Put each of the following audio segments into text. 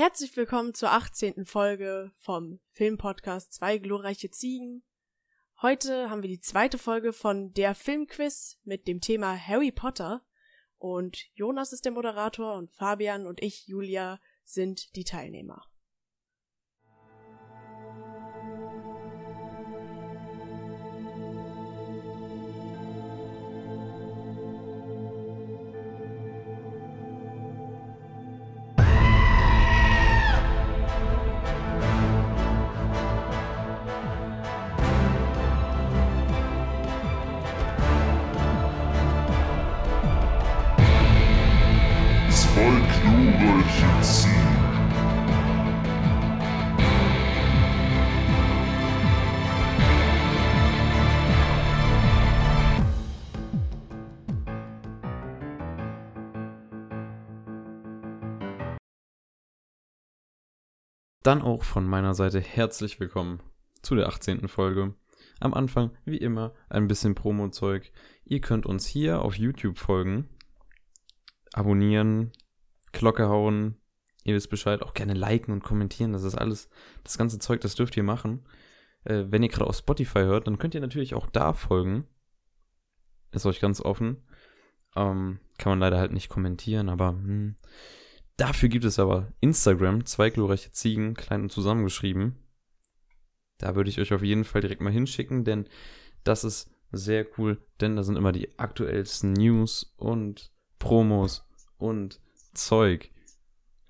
Herzlich willkommen zur 18. Folge vom Filmpodcast Zwei glorreiche Ziegen. Heute haben wir die zweite Folge von der Filmquiz mit dem Thema Harry Potter. Und Jonas ist der Moderator und Fabian und ich, Julia, sind die Teilnehmer. Dann auch von meiner Seite herzlich willkommen zu der 18. Folge. Am Anfang, wie immer, ein bisschen Promo-Zeug. Ihr könnt uns hier auf YouTube folgen, abonnieren, Glocke hauen, ihr wisst Bescheid, auch gerne liken und kommentieren. Das ist alles, das ganze Zeug, das dürft ihr machen. Äh, wenn ihr gerade auf Spotify hört, dann könnt ihr natürlich auch da folgen. Ist euch ganz offen. Ähm, kann man leider halt nicht kommentieren, aber hm. Dafür gibt es aber Instagram, zwei glorreiche Ziegen, klein und zusammengeschrieben. Da würde ich euch auf jeden Fall direkt mal hinschicken, denn das ist sehr cool, denn da sind immer die aktuellsten News und Promos und Zeug.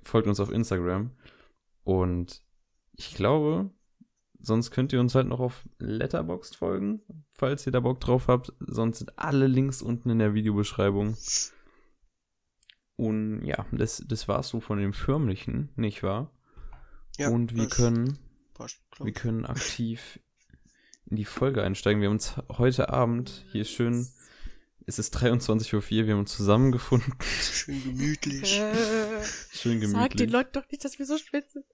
Folgt uns auf Instagram. Und ich glaube, sonst könnt ihr uns halt noch auf Letterboxd folgen, falls ihr da Bock drauf habt. Sonst sind alle Links unten in der Videobeschreibung. Und ja, das, das war's so von dem Förmlichen, nicht wahr? Ja, Und wir können passt, wir können aktiv in die Folge einsteigen. Wir haben uns heute Abend hier schön, es ist 23.04 Uhr, wir haben uns zusammengefunden. Schön gemütlich. Schön Sag den gemütlich. Leuten doch nicht, dass wir so spät sind.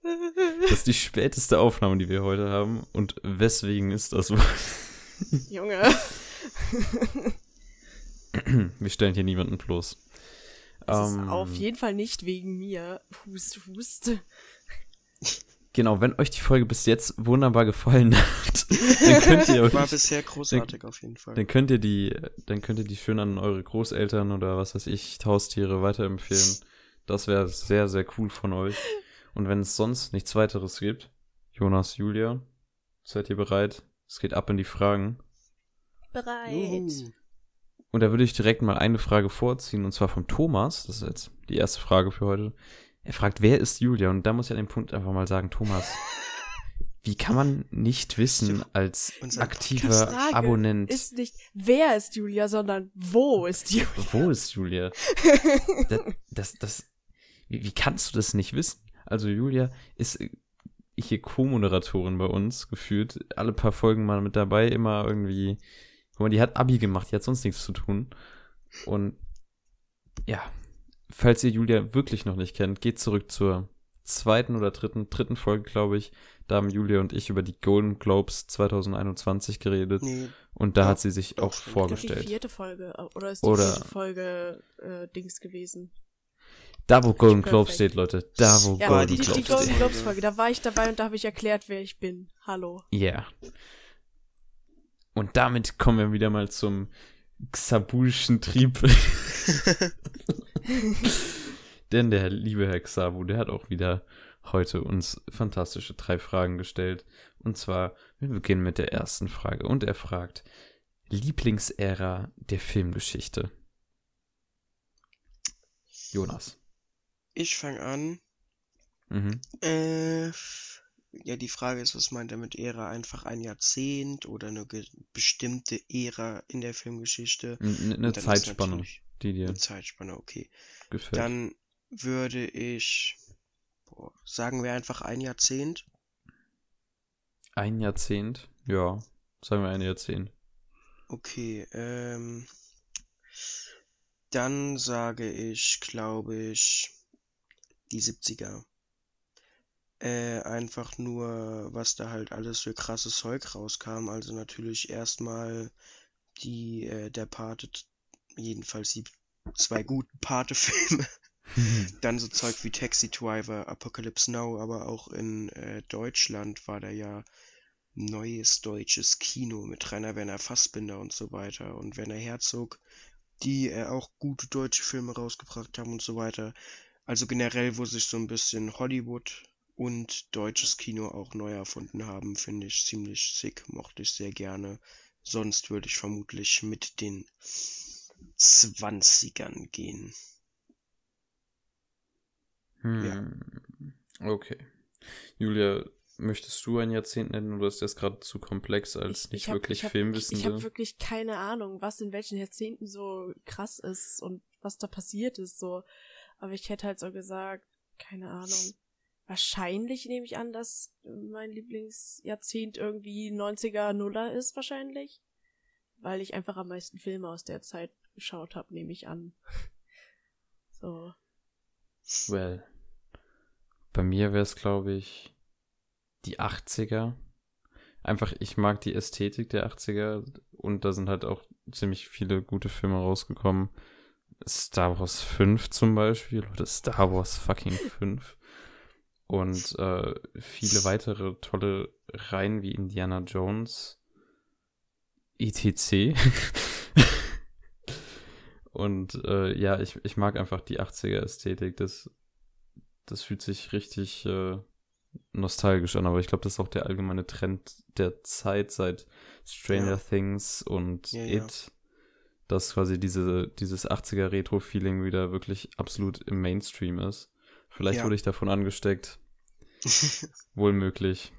Das ist die späteste Aufnahme, die wir heute haben. Und weswegen ist das so? Junge. Wir stellen hier niemanden bloß. Das Ähm, ist auf jeden Fall nicht wegen mir. Hust, hust. Genau, wenn euch die Folge bis jetzt wunderbar gefallen hat, dann könnt ihr euch, War bisher großartig auf jeden Fall. dann könnt ihr die, dann könnt ihr die schön an eure Großeltern oder was weiß ich, Haustiere weiterempfehlen. Das wäre sehr, sehr cool von euch. Und wenn es sonst nichts weiteres gibt, Jonas, Julia, seid ihr bereit? Es geht ab in die Fragen. Bereit. Juhu. Und da würde ich direkt mal eine Frage vorziehen, und zwar von Thomas. Das ist jetzt die erste Frage für heute. Er fragt, wer ist Julia? Und da muss ich an dem Punkt einfach mal sagen, Thomas, wie kann man nicht wissen als aktiver Frage Abonnent, Ist nicht, wer ist Julia, sondern wo ist Julia? wo ist Julia? Das, das, das wie, wie kannst du das nicht wissen? Also Julia ist äh, hier Co-Moderatorin bei uns, gefühlt. Alle paar Folgen mal mit dabei, immer irgendwie. Guck mal, die hat Abi gemacht, die hat sonst nichts zu tun. Und ja, falls ihr Julia wirklich noch nicht kennt, geht zurück zur zweiten oder dritten, dritten Folge, glaube ich. Da haben Julia und ich über die Golden Globes 2021 geredet. Nee, Und da Ja, hat sie sich doch, auch glaube, die vorgestellt. vierte Folge. Oder ist die Oder- vierte Folge äh, Dings gewesen? Da, wo Golden. Globes steht, Leute. Da, wo Ja, Golden die, die Globes Golden steht. Globes Folge. Da war ich dabei und da habe ich erklärt, wer ich bin. Hallo. Ja. Und damit kommen wir wieder mal zum Xabulschen Trieb. Denn der liebe Herr Xabu, der hat auch wieder heute uns fantastische drei Fragen gestellt. Und zwar, wir beginnen mit der ersten Frage. Und er fragt, Lieblingsära der Filmgeschichte? Jonas. ich fange an. Mhm. Äh, ja, die Frage ist, was meint er mit Ära? Einfach ein Jahrzehnt oder eine bestimmte Ära in der Filmgeschichte? N- Eine Zeitspanne, die dir Eine Zeitspanne, okay. gefällt. Dann würde ich, boah, sagen wir einfach ein Jahrzehnt. Ein Jahrzehnt? Ja, sagen wir ein Jahrzehnt. Okay, ähm, dann sage ich, glaube ich, die 70er. Äh, einfach nur, was da halt alles für krasses Zeug rauskam. Also natürlich erstmal die, äh, der Pate, jedenfalls die zwei guten Pate-Filme. Dann so Zeug wie Taxi Driver, Apocalypse Now, aber auch in äh, Deutschland war da ja neues deutsches Kino mit Rainer Werner Fassbinder und so weiter und Werner Herzog, die äh, auch gute deutsche Filme rausgebracht haben und so weiter. Also generell, wo sich so ein bisschen Hollywood und deutsches Kino auch neu erfunden haben, finde ich ziemlich sick, mochte ich sehr gerne. Sonst würde ich vermutlich mit den 20ern gehen. Hm. Okay. Julia, möchtest du ein Jahrzehnt nennen oder ist das gerade zu komplex als Ich- nicht ich hab- wirklich ich hab, Filmwissende? Ich habe wirklich keine Ahnung, was in welchen Jahrzehnten so krass ist und was da passiert ist. So, aber ich hätte halt so gesagt, keine Ahnung. Wahrscheinlich nehme ich an, dass mein Lieblingsjahrzehnt irgendwie 90er Nuller ist wahrscheinlich, weil ich einfach am meisten Filme aus der Zeit geschaut habe, nehme ich an. So, Well. Bei mir wäre es, glaube ich, die 80er. Einfach, ich mag die Ästhetik der 80er und da sind halt auch ziemlich viele gute Filme rausgekommen. Star Wars 5 zum Beispiel oder Star Wars fucking 5. Und äh, viele weitere tolle Reihen wie Indiana Jones, etc. Und äh, ja, ich, ich mag einfach die 80er-Ästhetik. Das, das fühlt sich richtig äh, nostalgisch an, aber ich glaube, das ist auch der allgemeine Trend der Zeit seit Stranger Ja. Things und Ja, ja. It, dass quasi diese, dieses 80er-Retro-Feeling wieder wirklich absolut im Mainstream ist. Vielleicht Ja. wurde ich davon angesteckt. Wohl möglich.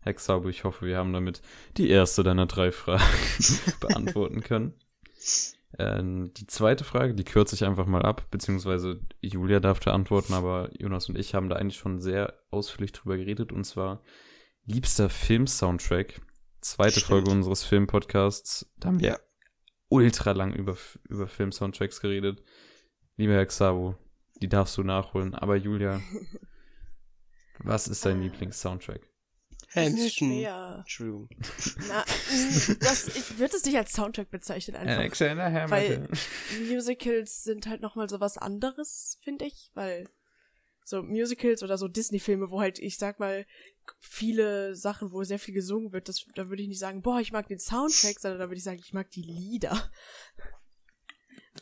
Herr Xabu, ich hoffe, wir haben damit die erste deiner drei Fragen beantworten können. Ähm, die zweite Frage, die kürze ich einfach mal ab, beziehungsweise Julia darf da antworten, aber Jonas und ich haben da eigentlich schon sehr ausführlich drüber geredet, und zwar liebster Film-Soundtrack. Zweite Stimmt. Folge unseres Film-Podcasts. Da haben wir Ja. ultra lang über, über Film-Soundtracks geredet. Lieber Herr Xabu, die darfst du nachholen. Aber Julia, was ist dein Ah. Lieblings-Soundtrack? Hamilton. True. Na, mm, das, ich würde es nicht als Soundtrack bezeichnen einfach. Alexander Weil Musicals sind halt nochmal so was anderes, finde ich, weil so Musicals oder so Disney-Filme, wo halt, ich sag mal, viele Sachen, wo sehr viel gesungen wird, das, da würde ich nicht sagen, boah, ich mag den Soundtrack, sondern da würde ich sagen, ich mag die Lieder.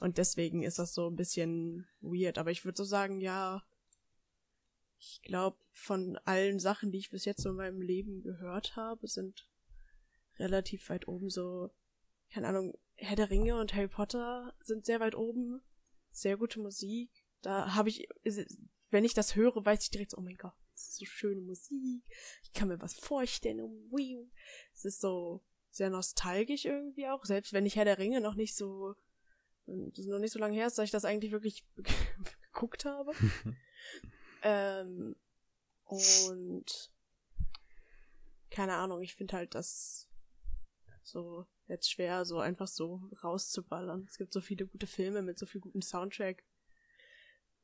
Und deswegen ist das so ein bisschen weird. Aber ich würde so sagen, ja, ich glaube, von allen Sachen, die ich bis jetzt so in meinem Leben gehört habe, sind relativ weit oben so, keine Ahnung, Herr der Ringe und Harry Potter sind sehr weit oben. Sehr gute Musik. Da habe ich, wenn ich das höre, weiß ich direkt so, oh mein Gott, das ist so schöne Musik. Ich kann mir was vorstellen. wiu. Es ist so sehr nostalgisch irgendwie auch, selbst wenn ich Herr der Ringe noch nicht so, das ist noch nicht so lange her, ist, dass ich das eigentlich wirklich geguckt habe. ähm, und keine Ahnung, ich finde halt das so jetzt schwer, so einfach so rauszuballern. Es gibt so viele gute Filme mit so viel gutem Soundtrack.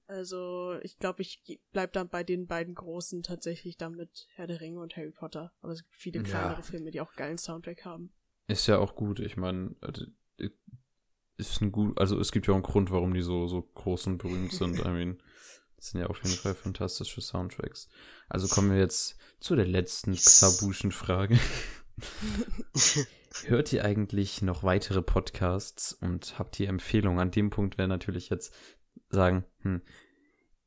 Also, ich glaube, ich bleib dann bei den beiden großen tatsächlich dann mit Herr der Ringe und Harry Potter. Aber es gibt viele Ja. kleinere Filme, die auch geilen Soundtrack haben. Ist ja auch gut. Ich meine, ist ein gut, also es gibt ja auch einen Grund, warum die so, so groß und berühmt sind. I mean, das sind ja auf jeden Fall fantastische Soundtracks. Also kommen wir jetzt zu der letzten Xabuschen Frage. Hört ihr eigentlich noch weitere Podcasts und habt ihr Empfehlungen? An dem Punkt wäre natürlich jetzt sagen, hm,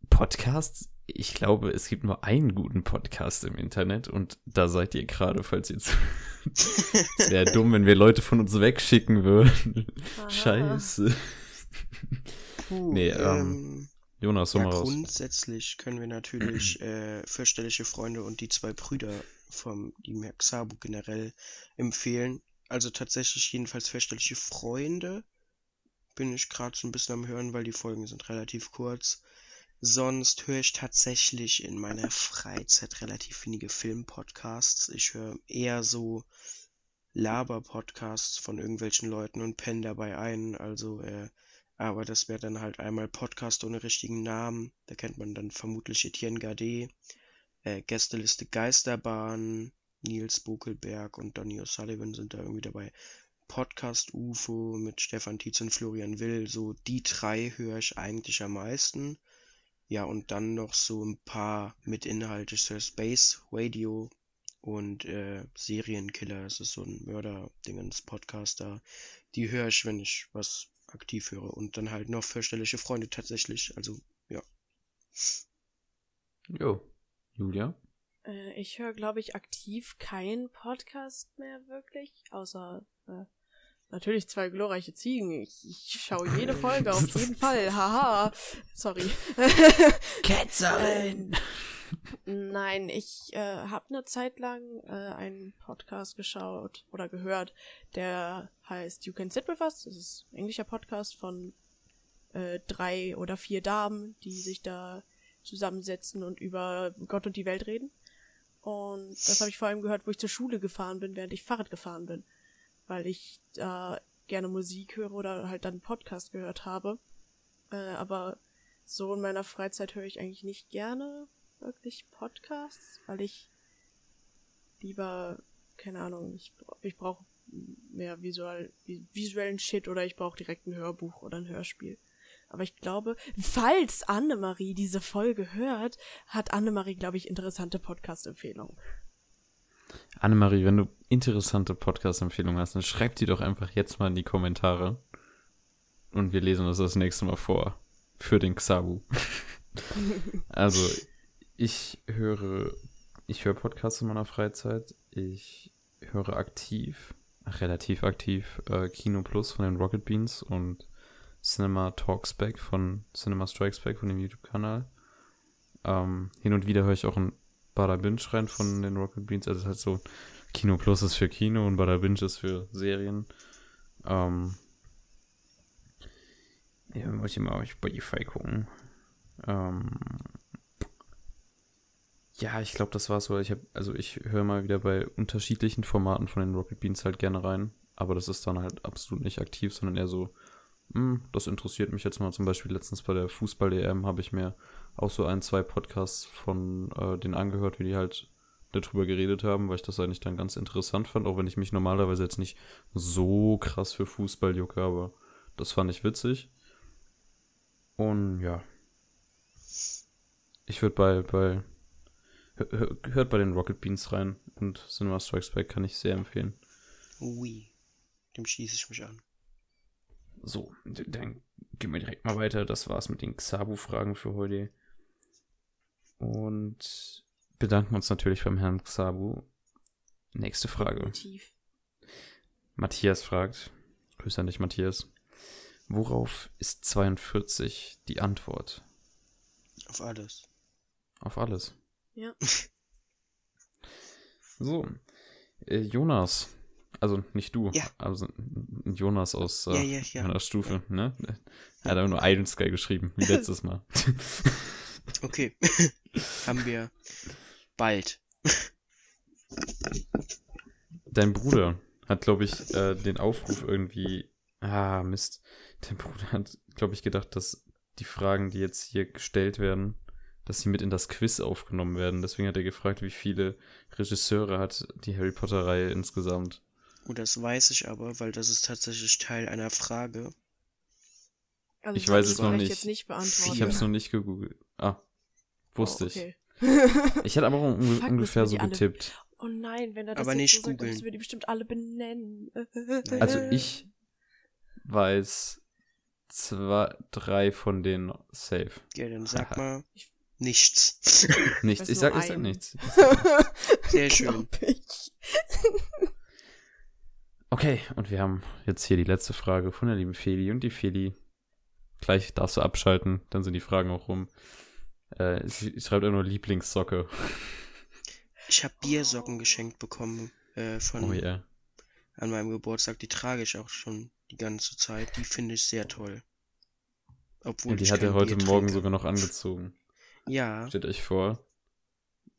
Podcasts? Ich glaube, es gibt nur einen guten Podcast im Internet und da seid ihr gerade, falls ihr zu. Es wäre dumm, wenn wir Leute von uns wegschicken würden. Aha. Scheiße. Puh, Nee, ähm, ähm, Jonas, so ja, mal raus. grundsätzlich können wir natürlich äh, fürchterliche Freunde und die zwei Brüder vom die Xabu generell empfehlen. Also tatsächlich jedenfalls fürchterliche Freunde bin ich gerade so ein bisschen am hören, weil die Folgen sind relativ kurz. Sonst höre ich tatsächlich in meiner Freizeit relativ wenige Filmpodcasts. Ich höre eher so Laber-Podcasts von irgendwelchen Leuten und penne dabei ein. Also, äh, aber das wäre dann halt einmal Podcast ohne richtigen Namen. Da kennt man dann vermutlich Etienne Gade. Äh, Gästeliste Geisterbahn, Nils Bokelberg und Donny O'Sullivan sind da irgendwie dabei. Podcast UFO mit Stefan Tietz und Florian Will. So die drei höre ich eigentlich am meisten. Ja, und dann noch so ein paar mit Inhalte Sir Space Radio und äh, Serienkiller. Das ist so ein Mörder-Dingens-Podcaster. Die höre ich, wenn ich was aktiv höre. Und dann halt noch fürchterliche Freunde tatsächlich. Also, ja. Jo. Julia? Äh, ich höre, glaube ich, aktiv keinen Podcast mehr wirklich, außer äh, natürlich zwei glorreiche Ziegen. Ich, ich schaue jede Folge auf jeden Fall. Haha. Sorry. Ketzerin! Nein, ich äh, habe eine Zeit lang äh, einen Podcast geschaut oder gehört, der heißt You Can Sit With Us. Das ist ein englischer Podcast von äh, drei oder vier Damen, die sich da zusammensetzen und über Gott und die Welt reden. Und das habe ich vor allem gehört, wo ich zur Schule gefahren bin, während ich Fahrrad gefahren bin. Weil ich da gerne Musik höre oder halt dann Podcast gehört habe. Äh, aber so in meiner Freizeit höre ich eigentlich nicht gerne wirklich Podcasts, weil ich lieber, keine Ahnung, ich, ich brauche mehr visual, visuellen Shit oder ich brauche direkt ein Hörbuch oder ein Hörspiel. Aber ich glaube, falls Annemarie diese Folge hört, hat Annemarie, glaube ich, interessante Podcast-Empfehlungen. Annemarie, wenn du interessante Podcast-Empfehlungen hast, dann schreib die doch einfach jetzt mal in die Kommentare. Und wir lesen das das nächste Mal vor. Für den Xabu. also, ich höre, ich höre Podcasts in meiner Freizeit. Ich höre aktiv, relativ aktiv, äh, Kino Plus von den Rocket Beans und Cinema Talks Back von Cinema Strikes Back von dem YouTube-Kanal. Ähm, hin und wieder höre ich auch ein Bada Binge rein von den Rocket Beans. Also es ist halt so, Kino Plus ist für Kino und Bada Binge ist für Serien. Ähm, ja, wollte ich mal auf Spotify gucken. Ähm, ja, ich glaube, das war so. Ich habe, also ich höre mal wieder bei unterschiedlichen Formaten von den Rocket Beans halt gerne rein. Aber das ist dann halt absolut nicht aktiv, sondern eher so hm, das interessiert mich jetzt mal. Zum Beispiel letztens bei der Fußball-EM habe ich mir auch so ein, zwei Podcasts von äh, denen angehört, wie die halt darüber geredet haben, weil ich das eigentlich dann ganz interessant fand, auch wenn ich mich normalerweise jetzt nicht so krass für Fußball jucke, aber das fand ich witzig. Und ja. Ich würde bei, bei hört bei den Rocket Beans rein und Cinema Strikes Back kann ich sehr empfehlen. Ui, dem schließe ich mich an. So, dann gehen wir direkt mal weiter. Das war's mit den Xabu-Fragen für heute. Und bedanken uns natürlich beim Herrn Xabu. Nächste Frage. Tief. Matthias fragt, Grüße an dich, Matthias. Worauf ist 42 die Antwort? Auf alles. Auf alles. Ja. So, äh, Jonas also nicht du, Ja. also Jonas aus äh, Ja, ja, meiner Stufe, ne? Er hat aber nur Iron Sky geschrieben, wie letztes Mal. Okay. Haben wir bald. Dein Bruder hat, glaube ich, äh, den Aufruf irgendwie. Ah, Mist. Dein Bruder hat, glaube ich, gedacht, dass die Fragen, die jetzt hier gestellt werden, dass sie mit in das Quiz aufgenommen werden. Deswegen hat er gefragt, wie viele Regisseure hat die Harry Potter-Reihe insgesamt. Und das weiß ich aber, weil das ist tatsächlich Teil einer Frage. Also Ich weiß es kann noch ich nicht. jetzt nicht beantworten. Ich habe es noch nicht gegoogelt. Ah, wusste oh, okay. ich. Ich hatte aber auch unge Fuck, ungefähr so die alle- getippt. Oh nein, wenn er das Aber nicht so sagt, müssen wir die bestimmt alle benennen. Also ich weiß zwei, drei von denen safe. Ja, dann sag Haha. mal Ich- nichts. Nichts. Ich nur sag, ich sag nichts. Sehr schön. Okay, und wir haben jetzt hier die letzte Frage von der lieben Feli. Und die Feli, gleich darfst du abschalten, dann sind die Fragen auch rum. Äh, sie schreibt auch nur Lieblingssocke. Ich habe Biersocken geschenkt bekommen äh, von Oh ja. an meinem Geburtstag. Die trage ich auch schon die ganze Zeit. Die finde ich sehr toll. Obwohl Und die ich hat er heute Bier Morgen trinke. sogar noch angezogen. Ja. Stellt euch vor,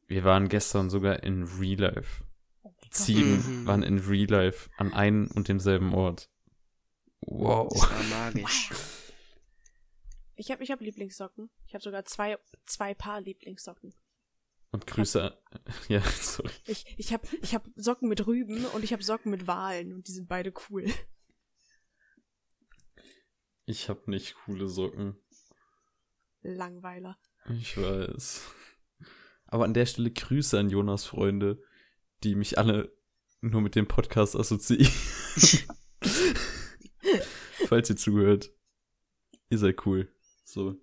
wir waren gestern sogar in Real Life. Ziegen Mhm. waren in Real Life an einem und demselben Ort. Wow. Das war magisch. Ich habe ich hab Lieblingssocken. Ich habe sogar zwei, zwei Paar Lieblingssocken. Und Grüße. Ja, sorry. Ich, ich habe ich hab Socken mit Rüben und ich habe Socken mit Walen und die sind beide cool. Ich hab nicht coole Socken. Langweiler. Ich weiß. Aber an der Stelle Grüße an Jonas Freunde, die mich alle nur mit dem Podcast assoziieren. Falls ihr zuhört. Ihr seid cool. So.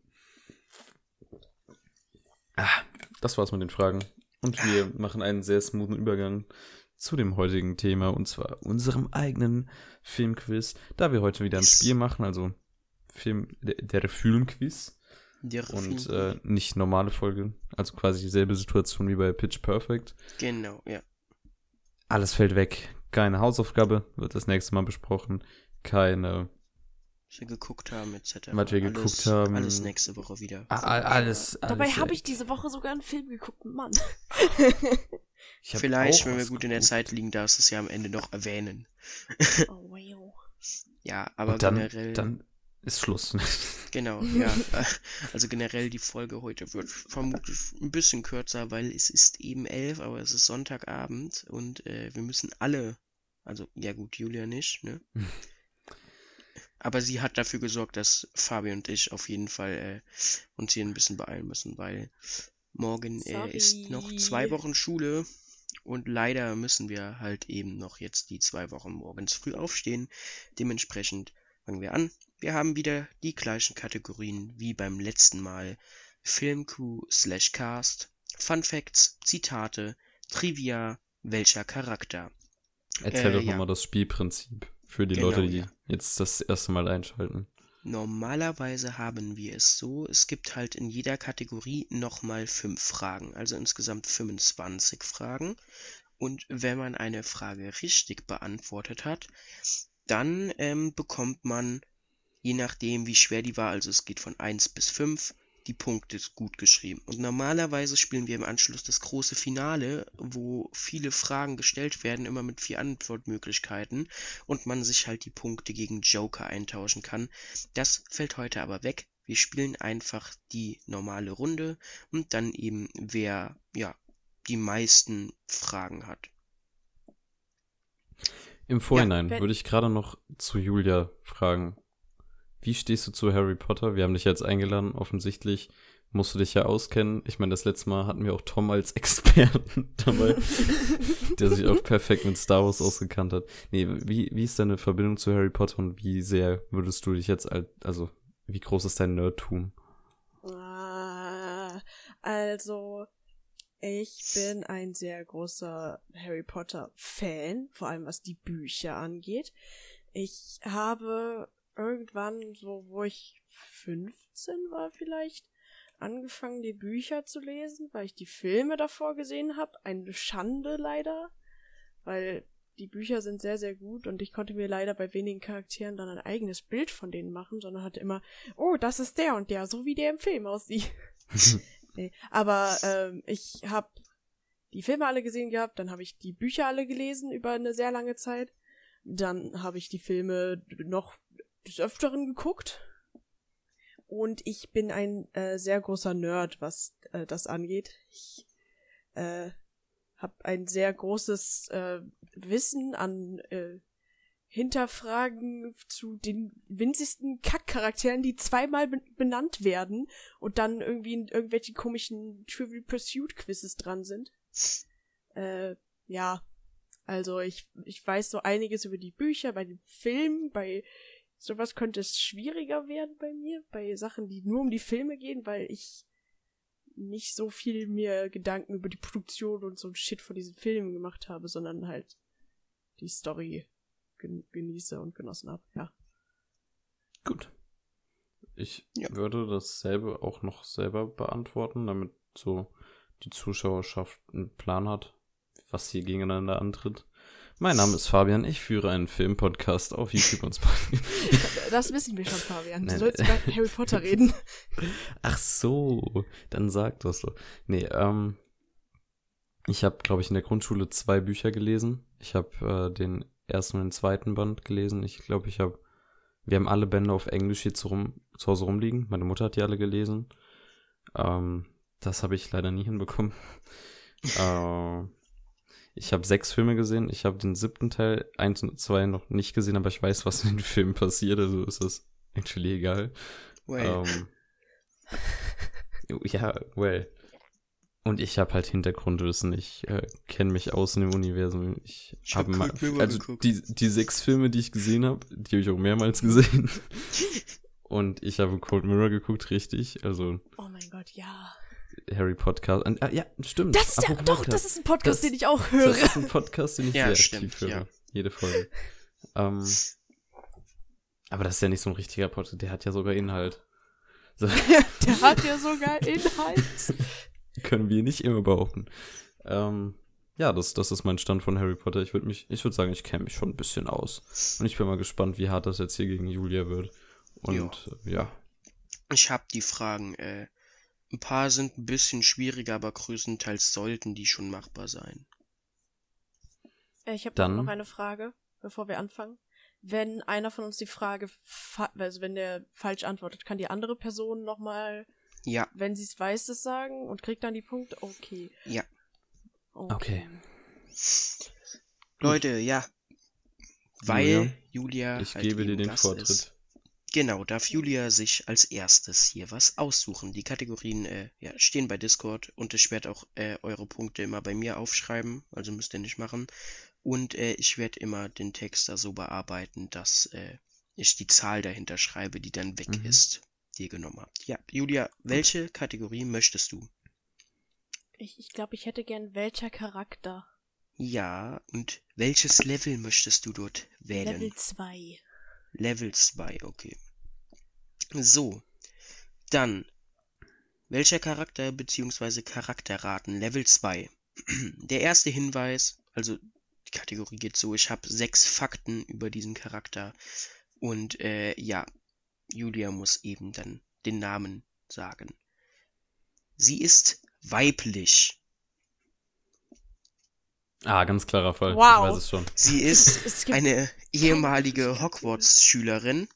Ah, das war's mit den Fragen. Und wir machen einen sehr smoothen Übergang zu dem heutigen Thema und zwar unserem eigenen Filmquiz, da wir heute wieder ein Spiel machen, also Film, der, der Filmquiz Der und äh, nicht normale Folge, also quasi dieselbe Situation wie bei Pitch Perfect. Genau, ja. Alles fällt weg. Keine Hausaufgabe, wird das nächste Mal besprochen. Keine. Was wir geguckt haben, etc. Was wir alles, geguckt haben. Alles nächste Woche wieder. a- a- alles. Dabei alles habe ich diese Woche sogar einen Film geguckt, Mann. Vielleicht, wenn wir gut in der. Zeit liegen, darfst du es ja am Ende noch erwähnen. Oh, wow. Ja, aber dann, generell. dann ist Schluss. Genau, ja. Also generell die Folge heute wird vermutlich ein bisschen kürzer, weil es ist eben elf, aber es ist Sonntagabend und äh, wir müssen alle, also ja gut, Julia nicht, ne? Aber sie hat dafür gesorgt, dass Fabi und ich auf jeden Fall äh, uns hier ein bisschen beeilen müssen, weil morgen äh, ist noch zwei Wochen Schule und leider müssen wir halt eben noch jetzt die zwei Wochen morgens früh aufstehen. Dementsprechend fangen wir an. Wir haben wieder die gleichen Kategorien wie beim letzten Mal. Filmcrew slash Cast, Fun Facts, Zitate, Trivia, welcher Charakter. Erzähl Äh, doch ja. nochmal das Spielprinzip für die Genau, Leute, die ja. jetzt das erste Mal einschalten. Normalerweise haben wir es so, es gibt halt in jeder Kategorie nochmal fünf Fragen, also insgesamt 25 Fragen. Und wenn man eine Frage richtig beantwortet hat, dann ähm, bekommt man, je nachdem wie schwer die war, also es geht von 1 bis 5, die Punkte gut geschrieben. Und normalerweise spielen wir im Anschluss das große Finale, wo viele Fragen gestellt werden, immer mit vier Antwortmöglichkeiten und man sich halt die Punkte gegen Joker eintauschen kann. Das fällt heute aber weg. Wir spielen einfach die normale Runde und dann eben wer ja die meisten Fragen hat. Im Vorhinein wenn- würde ich gerade noch zu Julia fragen. Wie stehst du zu Harry Potter? Wir haben dich jetzt eingeladen, offensichtlich musst du dich ja auskennen. Ich meine, das letzte Mal hatten wir auch Tom als Experten dabei, der sich auch perfekt mit Star Wars ausgekannt hat. Nee, wie, wie ist deine Verbindung zu Harry Potter und wie sehr würdest du dich jetzt, als, also, wie groß ist dein Nerdtum? Ah, Also, ich bin ein sehr großer Harry Potter Fan, vor allem was die Bücher angeht. Ich habe irgendwann, so wo ich 15 war vielleicht, angefangen, die Bücher zu lesen, weil ich die Filme davor gesehen habe. Eine Schande leider, weil die Bücher sind sehr, sehr gut und ich konnte mir leider bei wenigen Charakteren dann ein eigenes Bild von denen machen, sondern hatte immer, oh, das ist der und der, so wie der im Film aussieht. nee, aber ähm, ich habe die Filme alle gesehen gehabt, dann habe ich die Bücher alle gelesen über eine sehr lange Zeit. Dann habe ich die Filme noch des Öfteren geguckt. Und ich bin ein äh, sehr großer Nerd, was äh, das angeht. Ich äh, habe ein sehr großes äh, Wissen an äh, Hinterfragen zu den winzigsten Kackcharakteren, die zweimal be benannt werden und dann irgendwie in irgendwelchen komischen Trivial Pursuit Quizzes dran sind. Äh, ja, also ich, ich weiß so einiges über die Bücher, bei den Filmen, bei sowas könnte es schwieriger werden bei mir, bei Sachen, die nur um die Filme gehen, weil ich nicht so viel mir Gedanken über die Produktion und so ein Shit von diesen Filmen gemacht habe, sondern halt die Story gen genieße und genossen habe, ja. Gut. Ich Ja. würde dasselbe auch noch selber beantworten, damit so die Zuschauerschaft einen Plan hat, was hier gegeneinander antritt. Mein Name ist Fabian, ich führe einen Filmpodcast auf YouTube und Spotify. Das wissen wir schon, Fabian. Du sollst über Harry Potter reden. Ach so, dann sag das so. Nee, ähm, ich habe, glaube ich, in der Grundschule zwei Bücher gelesen. Ich habe äh, den ersten und den zweiten Band gelesen. Ich glaube, ich habe, wir haben alle Bände auf Englisch hier zu, rum, zu Hause rumliegen. Meine Mutter hat die alle gelesen. Ähm, das habe ich leider nie hinbekommen. äh, ich habe sechs Filme gesehen. Ich habe den siebten Teil, eins und zwei noch nicht gesehen, aber ich weiß, was in den Filmen passiert. Also ist das actually egal. Well, Ähm, Ja, well. Und ich habe halt Hintergrundwissen. Ich äh, kenne mich aus in dem Universum. Ich, Ich hab habe mal, Cold Mirror also geguckt. die, die sechs Filme, die ich gesehen habe, die habe ich auch mehrmals gesehen. Und ich habe Cold Mirror geguckt, richtig. Also Oh mein Gott, ja. Harry Podcast. Ah, ja, stimmt. Das ist ja, doch, das ist ein Podcast, Das- den ich auch höre. Das ist ein Podcast, den ich Ja, sehr stimmt, aktiv höre. ja. Jede Folge. Ähm, aber das ist ja nicht so ein richtiger Podcast, der hat ja sogar Inhalt. So, Der hat ja sogar Inhalt. können wir nicht immer behaupten. Ähm, ja, das, das ist mein Stand von Harry Potter. Ich würde mich, ich würde sagen, ich kenne mich schon ein bisschen aus. Und ich bin mal gespannt, wie hart das jetzt hier gegen Julia wird. Und äh, ja, Ich habe die Fragen. Äh, ein paar sind ein bisschen schwieriger, aber größtenteils sollten die schon machbar sein. Äh, Ich habe Dann- noch eine Frage, bevor wir anfangen. Wenn einer von uns die Frage, also wenn der falsch antwortet, kann die andere Person nochmal, Ja, wenn sie es weiß, das sagen und kriegt dann die Punkte? Okay. ja. Okay. Leute, ja. Weil Julia, Julia, ich halt gebe dir den Gast Vortritt. Ist. Genau, darf Julia sich als erstes hier was aussuchen. Die Kategorien äh, ja, stehen bei Discord und ich werde auch äh, eure Punkte immer bei mir aufschreiben, also müsst ihr nicht machen. Und äh, ich werde immer den Text da so bearbeiten, dass äh, ich die Zahl dahinter schreibe, die dann weg Mhm. ist, die ihr genommen habt. Ja, Julia, welche Kategorie möchtest du? Ich, ich glaube, ich hätte gern welcher Charakter. Ja, und welches Level möchtest du dort wählen? Level 2. Level 2, okay. So, dann, welcher Charakter bzw. Charakterraten? Level 2. Der erste Hinweis, also die Kategorie geht so, ich habe sechs Fakten über diesen Charakter und äh, ja, Julia muss eben dann den Namen sagen. Sie ist weiblich. Ah, ganz klarer Fall. Wow. Ich weiß es schon. Sie ist eine ehemalige Hogwarts-Schülerin.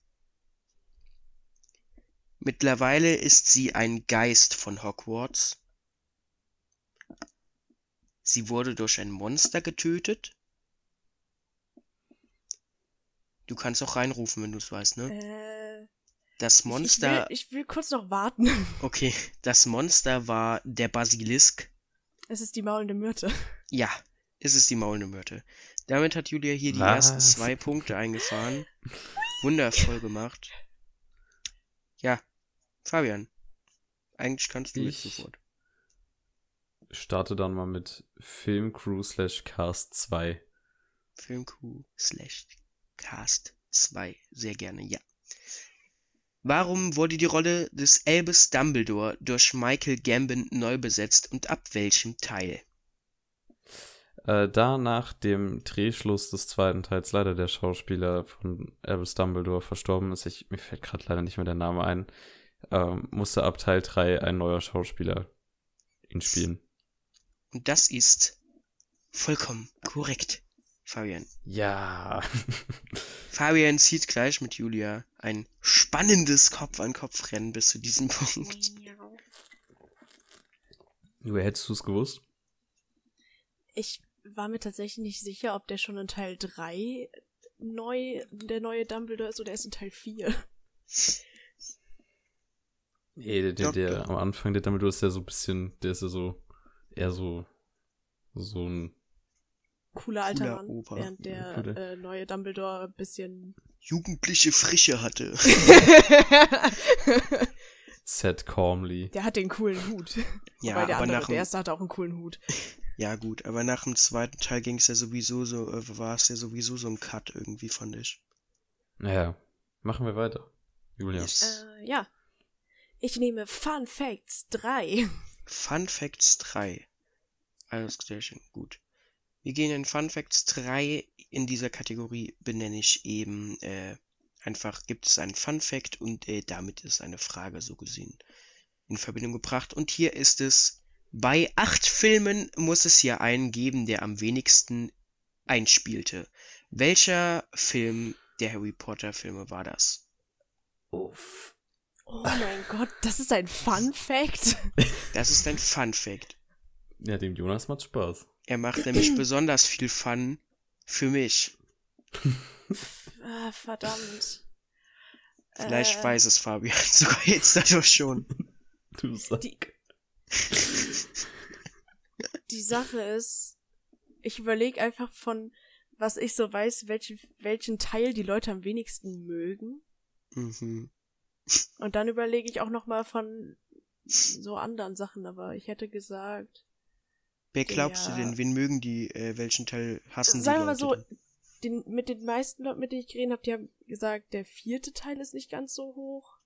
Mittlerweile ist sie ein Geist von Hogwarts. Sie wurde durch ein Monster getötet. Du kannst auch reinrufen, wenn du es weißt, ne? Äh, Das ich, ich, will, Monster. ich will kurz noch warten. Okay, das Monster war der Basilisk. Es ist die maulende Myrte. Ja, es ist die maulende Myrte. Damit hat Julia hier die Was? ersten zwei Punkte eingefahren. Wundervoll gemacht. Ja, Fabian. Eigentlich kannst du jetzt Ich- sofort. Starte dann mal mit Filmcrew slash Cast 2. Filmcrew slash Cast 2. Sehr gerne, ja. Warum wurde die Rolle des Albus Dumbledore durch Michael Gambon neu besetzt und ab welchem Teil? Äh, da nach dem Drehschluss des zweiten Teils leider der Schauspieler von Albus Dumbledore verstorben ist, ich, mir fällt gerade leider nicht mehr der Name ein, ähm, musste ab Teil 3 ein neuer Schauspieler ihn spielen. Und das ist vollkommen korrekt, Fabian. Ja. Fabian zieht gleich mit Julia ein spannendes Kopf-an-Kopf-Rennen bis zu diesem Punkt. Nur hättest du es gewusst? Ich war mir tatsächlich nicht sicher, ob der schon in Teil 3 neu, der neue Dumbledore ist oder erst in Teil 4. Nee, der, der, der am Anfang, der Dumbledore ist ja so ein bisschen, der ist ja so, eher so, so ein, Cooler alter Cooler Mann, Opa. während der äh, neue Dumbledore ein bisschen Jugendliche Frische hatte. set calmly. Der hat den coolen Hut. Ja, Wobei der aber andere, nach der erste hatte auch einen coolen Hut. Ja gut, aber nach dem zweiten Teil ging es ja sowieso so, äh, war es ja sowieso so ein Cut irgendwie, fand ich. Naja, machen wir weiter. Julia. Yes. Äh, ja. Ich nehme Fun Facts 3. Fun Facts 3. Alles klärchen, gut. Wir gehen in Fun Facts 3. In dieser Kategorie benenne ich eben äh, einfach, gibt es einen Fun Fact und äh, damit ist eine Frage so gesehen in Verbindung gebracht. Und hier ist es, bei acht Filmen muss es hier einen geben, der am wenigsten einspielte. Welcher Film der Harry Potter Filme war das? Uff. Oh mein Gott, das ist ein Fun Fact. Das ist ein Fun Fact. Ja, dem Jonas macht Spaß. Er macht nämlich besonders viel Fun für mich. ah, verdammt. Vielleicht Äh, weiß es Fabian sogar jetzt dadurch schon. Du Sack. Die, die Sache ist, ich überlege einfach von, was ich so weiß, welchen, welchen Teil die Leute am wenigsten mögen. Mhm. Und dann überlege ich auch noch mal von so anderen Sachen, aber ich hätte gesagt, Wer glaubst Ja. du denn, wen mögen die, äh, welchen Teil hassen sagen die wir mal Leute so, den, mit den meisten Leuten, mit denen ich geredet habe, die haben gesagt, der vierte Teil ist nicht ganz so hoch.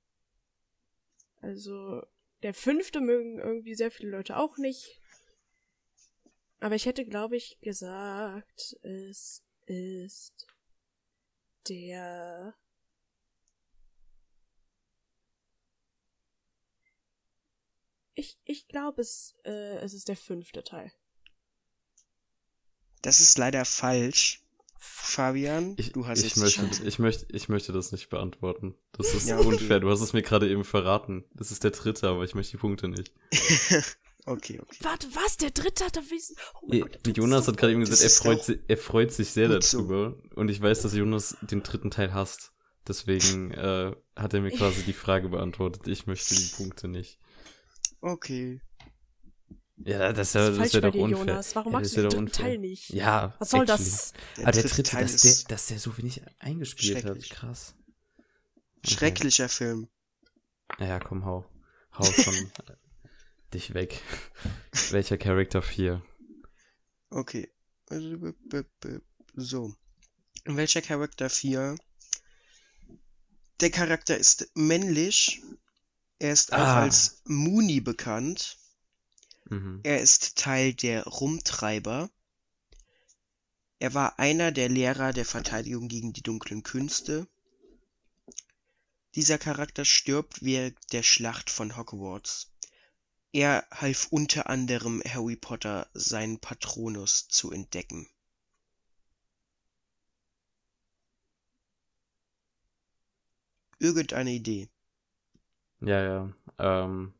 Also, der fünfte mögen irgendwie sehr viele Leute auch nicht. Aber ich hätte, glaube ich, gesagt, es ist der. Ich, ich glaube, es, äh, es ist der fünfte Teil. Das ist leider falsch. Fabian, Ich, du hast ich, jetzt möchte, ich, möchte, ich möchte das nicht beantworten. Das ist Ja, okay. unfair. Du hast es mir gerade eben verraten. Das ist der dritte, aber ich möchte die Punkte nicht. okay, okay. Warte, was? Der dritte hat er wissen. Oh mein Gott, der dritte Jonas so hat gerade eben gesagt, er freut, sich, er freut sich sehr gut so. darüber. Und ich weiß, dass Jonas den dritten Teil hasst. Deswegen äh, hat er mir quasi die Frage beantwortet. Ich möchte die Punkte nicht. Okay. Ja, das, Das ist das falsch wäre bei doch dir, unfair. Jonas. Warum ja, magst das du den. Teil nicht? Ja, Was soll actually. das? Der Ah, der dritte dritte, Teil dass ist der, dass der so wenig eingespielt hat. Krass. Okay. schrecklicher Film. Naja, komm, hau. Hau schon dich weg. Welcher Charakter 4? Okay. So. Welcher Charakter 4? Der Charakter ist männlich. Er ist auch Ah. als Muni bekannt. Mhm. Er ist Teil der Rumtreiber. Er war einer der Lehrer der Verteidigung gegen die dunklen Künste. Dieser Charakter stirbt während der Schlacht von Hogwarts. Er half unter anderem Harry Potter seinen Patronus zu entdecken. Irgendeine Idee. Ja, ja. Ähm,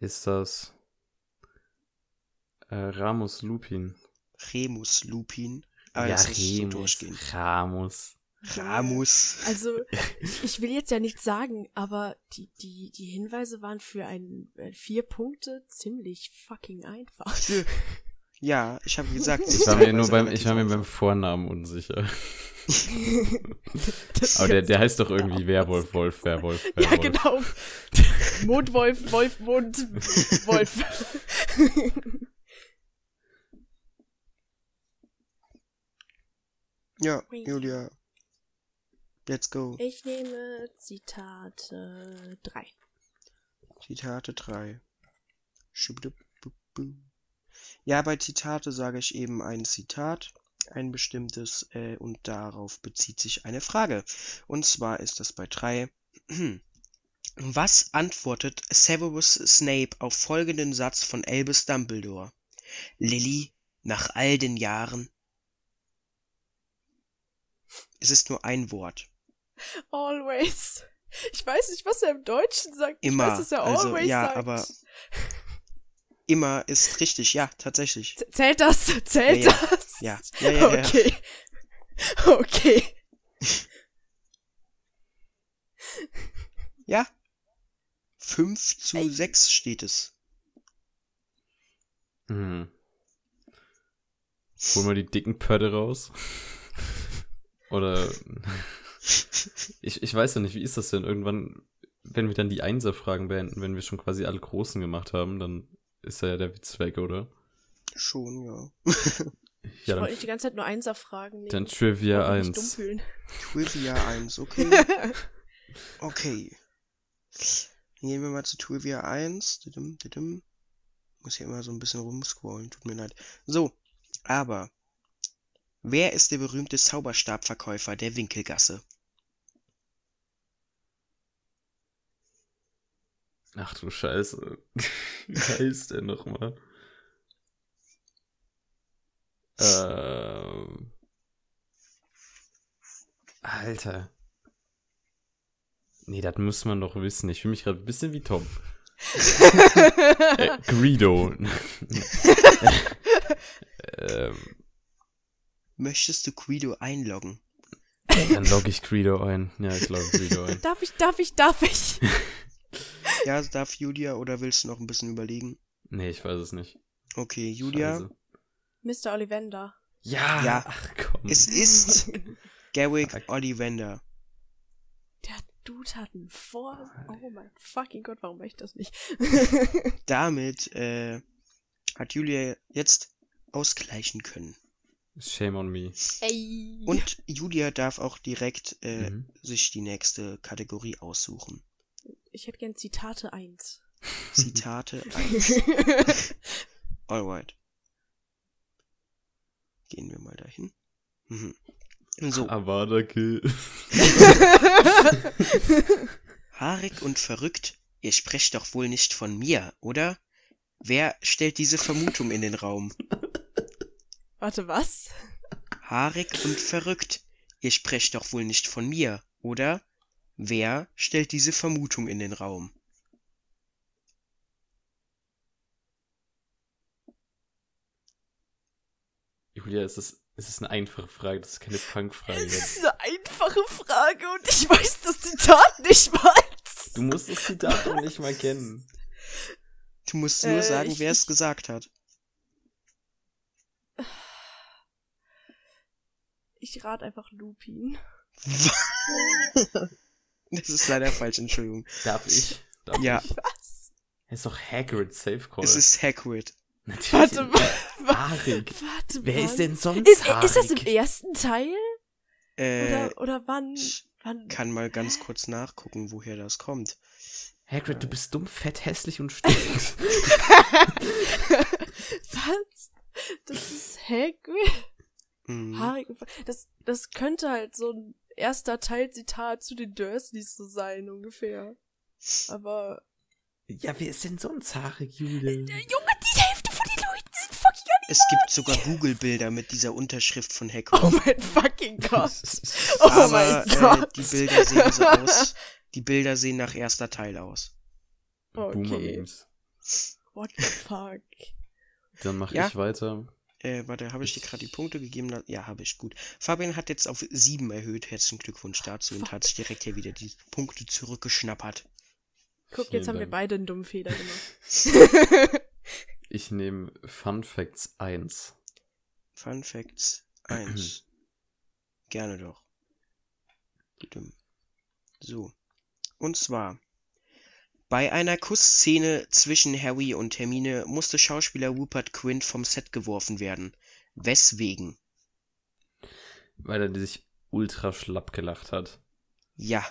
ist das äh, Ramus Lupin? Remus Lupin. Aber ja, so Remus. durchgehen. Ramus. Ramus. Also, ich will jetzt ja nichts sagen, aber die, die, die Hinweise waren für ein äh, vier Punkte ziemlich fucking einfach. Ja, ich habe gesagt, Ich war mir nur beim, ich war mir beim Vornamen unsicher. Aber der, der heißt doch irgendwie. Werwolf, Wolf, Werwolf, Ja, Werwolf. genau. Mondwolf, Wolf, Mond, Wolf. Ja, Julia. Let's go. Ich nehme Zitate 3. Zitate 3. Ja, bei Zitate sage ich eben ein Zitat, ein bestimmtes, äh, und darauf bezieht sich eine Frage. Und zwar ist das bei 3. Was antwortet Severus Snape auf folgenden Satz von Albus Dumbledore? Lily, nach all den Jahren. Es ist nur ein Wort. Always. Ich weiß nicht, was er im Deutschen sagt. Immer. Ich weiß, dass er Also, always ja, sagt. aber- Immer ist richtig, ja, tatsächlich. Z- Zählt das? Zählt Ja, ja. das? Ja, ja, ja, ja. Okay. Okay. Ja. 5 zu Ey. 6 steht es. Mhm. Holen wir die dicken Pötte raus. Oder. Ich, ich weiß ja nicht, wie ist das denn? Irgendwann, wenn wir dann die Einser-Fragen beenden, wenn wir schon quasi alle Großen gemacht haben, dann ist ja der Witz weg, oder? Schon, ja. Ich Ja, wollte die ganze Zeit nur Einser fragen. dann Trivia Wollte mich nicht dumm 1. fühlen. Trivia 1, okay. Okay. Gehen wir mal zu Trivia 1. Didim, didim. Muss hier immer so ein bisschen rumscrollen, tut mir leid. So, aber wer ist der berühmte Zauberstabverkäufer der Winkelgasse? Ach du Scheiße. Wie heißt der nochmal? Ähm. Alter. Nee, das muss man doch wissen. Ich fühle mich gerade ein bisschen wie Tom. äh, Greedo. ähm, Möchtest du Guido einloggen? dann logge ich Greedo ein. Ja, ich logge Greedo ein. Darf ich, darf ich, darf ich? Ja, darf Julia oder willst du noch ein bisschen überlegen? Nee, ich weiß es nicht. Okay, Julia. Scheiße. Mr. Ollivander. Ja, Ja. ach komm. Es ist Garrick. Ollivander. Der Dude hat einen Vor... Oh mein fucking Gott, warum möchte ich das nicht? Damit äh, hat Julia jetzt ausgleichen können. Shame on me. Ey. Und Julia darf auch direkt äh, Mhm. sich die nächste Kategorie aussuchen. Ich hätte gern Zitate 1. Zitate 1. Alright. Gehen wir mal dahin. Mhm. So, Avada Kill. haarig und verrückt, ihr sprecht doch wohl nicht von mir, oder? Wer stellt diese Vermutung in den Raum? Warte, was? Haarig und verrückt, ihr sprecht doch wohl nicht von mir, oder? Wer stellt diese Vermutung in den Raum? Julia, es ist, es ist eine einfache Frage, das ist keine Fangfrage. Es ist eine einfache Frage und ich weiß das Zitat nicht mal. Du musst das Zitat doch nicht mal kennen. Du musst nur Äh, sagen, ich- wer es gesagt hat. Ich rate einfach Lupin. Das ist leider falsch, Entschuldigung. Darf ich? Darf Ja, ich? Was? Es ist doch Hagrid Safe Call. es ist Hagrid. Natürlich. Warte, wa- wa- Haarig. warte, Wer wann? ist denn sonst Ist, haarig? ist das im ersten Teil? Äh, Oder, oder wann? ich wann? kann mal ganz kurz nachgucken, woher das kommt. Hagrid, du bist dumm, fett, hässlich und stinkst. Was? Das ist Hagrid? Mhm. Haarige Ver- Das, das könnte halt so ein erster Teil-Zitat zu den Dursleys so sein, ungefähr. Aber, ja, wer ist denn sonst haarig, Julia? Junge, die Hälfte von den Leuten sind fucking Es gibt sogar Google-Bilder mit dieser Unterschrift von Hagrid. Oh mein fucking Gott. Oh Aber mein äh, Gott. die Bilder sehen so aus. Die Bilder sehen nach erster Teil aus. Okay. Boomer-Memes. What the fuck? Dann mache Ja? ich weiter. Äh, warte, habe ich dir gerade die Punkte gegeben? Ja, habe ich. Gut. Fabian hat jetzt auf sieben erhöht. Herzlichen Glückwunsch dazu und hat sich direkt hier wieder die Punkte zurückgeschnappert. Guck, Vielen jetzt haben wir beide einen dummen Fehler gemacht. Ich nehme Fun Facts 1. Fun Facts 1. Gerne doch. So. Und zwar. Bei einer Kussszene zwischen Harry und Hermine musste Schauspieler Rupert Quint vom Set geworfen werden. Weswegen? Weil er sich ultra schlapp gelacht hat. Ja.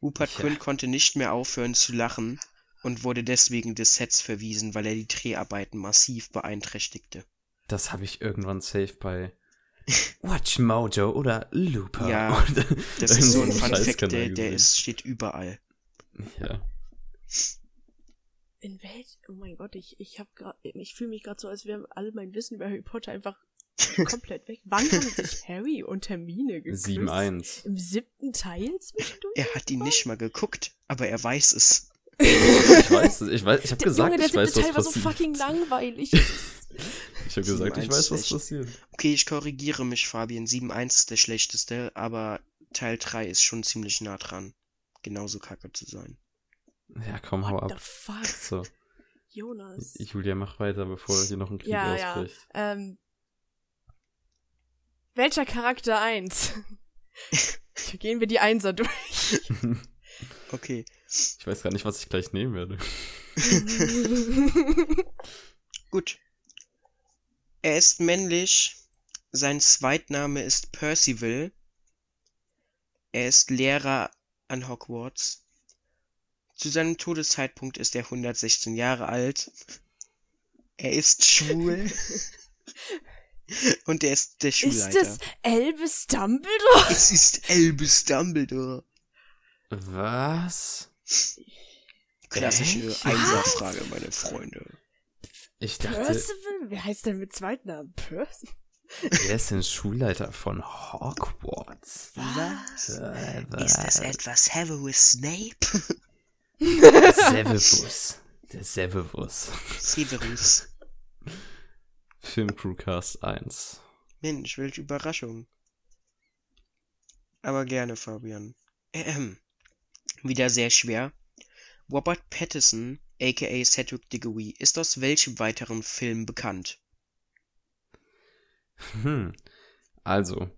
Rupert Ja. Quint konnte nicht mehr aufhören zu lachen und wurde deswegen des Sets verwiesen, weil er die Dreharbeiten massiv beeinträchtigte. Das habe ich irgendwann safe bei Watch Mojo oder Looper. Ja, Das ist so ein Fun Fact, der, der ist, steht überall. Ja. In welch? Oh mein Gott, ich, ich hab grad, ich fühle mich gerade so, als wäre all mein Wissen über Harry Potter einfach komplett weg. Wann haben sich Harry und Hermine geküsst? 7-1. Im siebten Teil zwischendurch? Er hat ihn nicht mal geguckt, aber er weiß es. Ich weiß es. Ich, weiß, ich habe Der- gesagt, Junge, der ich weiß, siebte was Teil war so passiert. fucking langweilig. Ich habe gesagt, ich 7-1 weiß, was passiert. Okay, ich korrigiere mich, Fabian. 7-1 ist der schlechteste, aber Teil 3 ist schon ziemlich nah dran. Genauso kacke zu sein. Ja, komm, hau What the ab. fuck? So, Jonas. Julia, mach weiter, bevor hier noch ein Krieg ja, ja. ausbricht. Ähm, welcher Charakter 1? Gehen wir die Einser durch. Okay. Ich weiß gar nicht, was ich gleich nehmen werde. Gut. Er ist männlich. Sein Zweitname ist Percival. Er ist Lehrer an Hogwarts. Zu seinem Todeszeitpunkt ist er 116 Jahre alt. Er ist schwul. Und er ist der Ist Schulleiter. das Albus Dumbledore? es ist Albus Dumbledore. Was? Klassische Echt? Einserfrage, meine Freunde. Ich dachte, Percival? Wer heißt denn mit Zweitnamen? Percival? wer ist denn Schulleiter von Hogwarts? Was? Äh, Ist das etwa Severus Snape? Severus. Der Severus. Severus. Filmcrewcast 1. Mensch, welche Überraschung. Aber gerne, Fabian. Ähm, wieder sehr schwer. Robert Pattinson, aka Cedric Diggory, ist aus welchem weiteren Film bekannt? Hm. Also,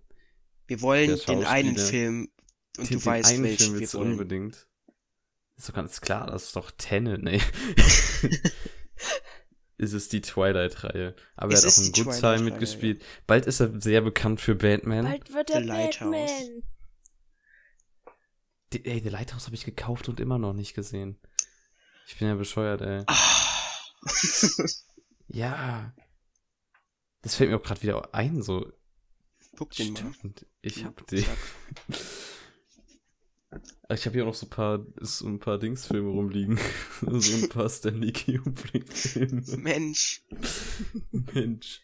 Wir wollen den einen. Film und den, du weißt, welchen Film wir wollen. unbedingt. Ist doch ganz klar, das ist doch Tenet, ne? ist es die Twilight-Reihe. Aber Es er hat auch in Good Time mitgespielt. Bald ist er sehr bekannt für Batman. Bald wird The er Lighthouse. Batman. Die, ey, The Lighthouse habe ich gekauft und immer noch nicht gesehen. Ich bin ja bescheuert, ey. Ah. Ja. Das fällt mir auch gerade wieder ein, so. Guck den mal. Stimmt, ich hab die. Ich habe hier auch noch so ein paar, so ein paar Dingsfilme rumliegen. so ein paar Stanley Kubrick-Filme. Mensch. Mensch.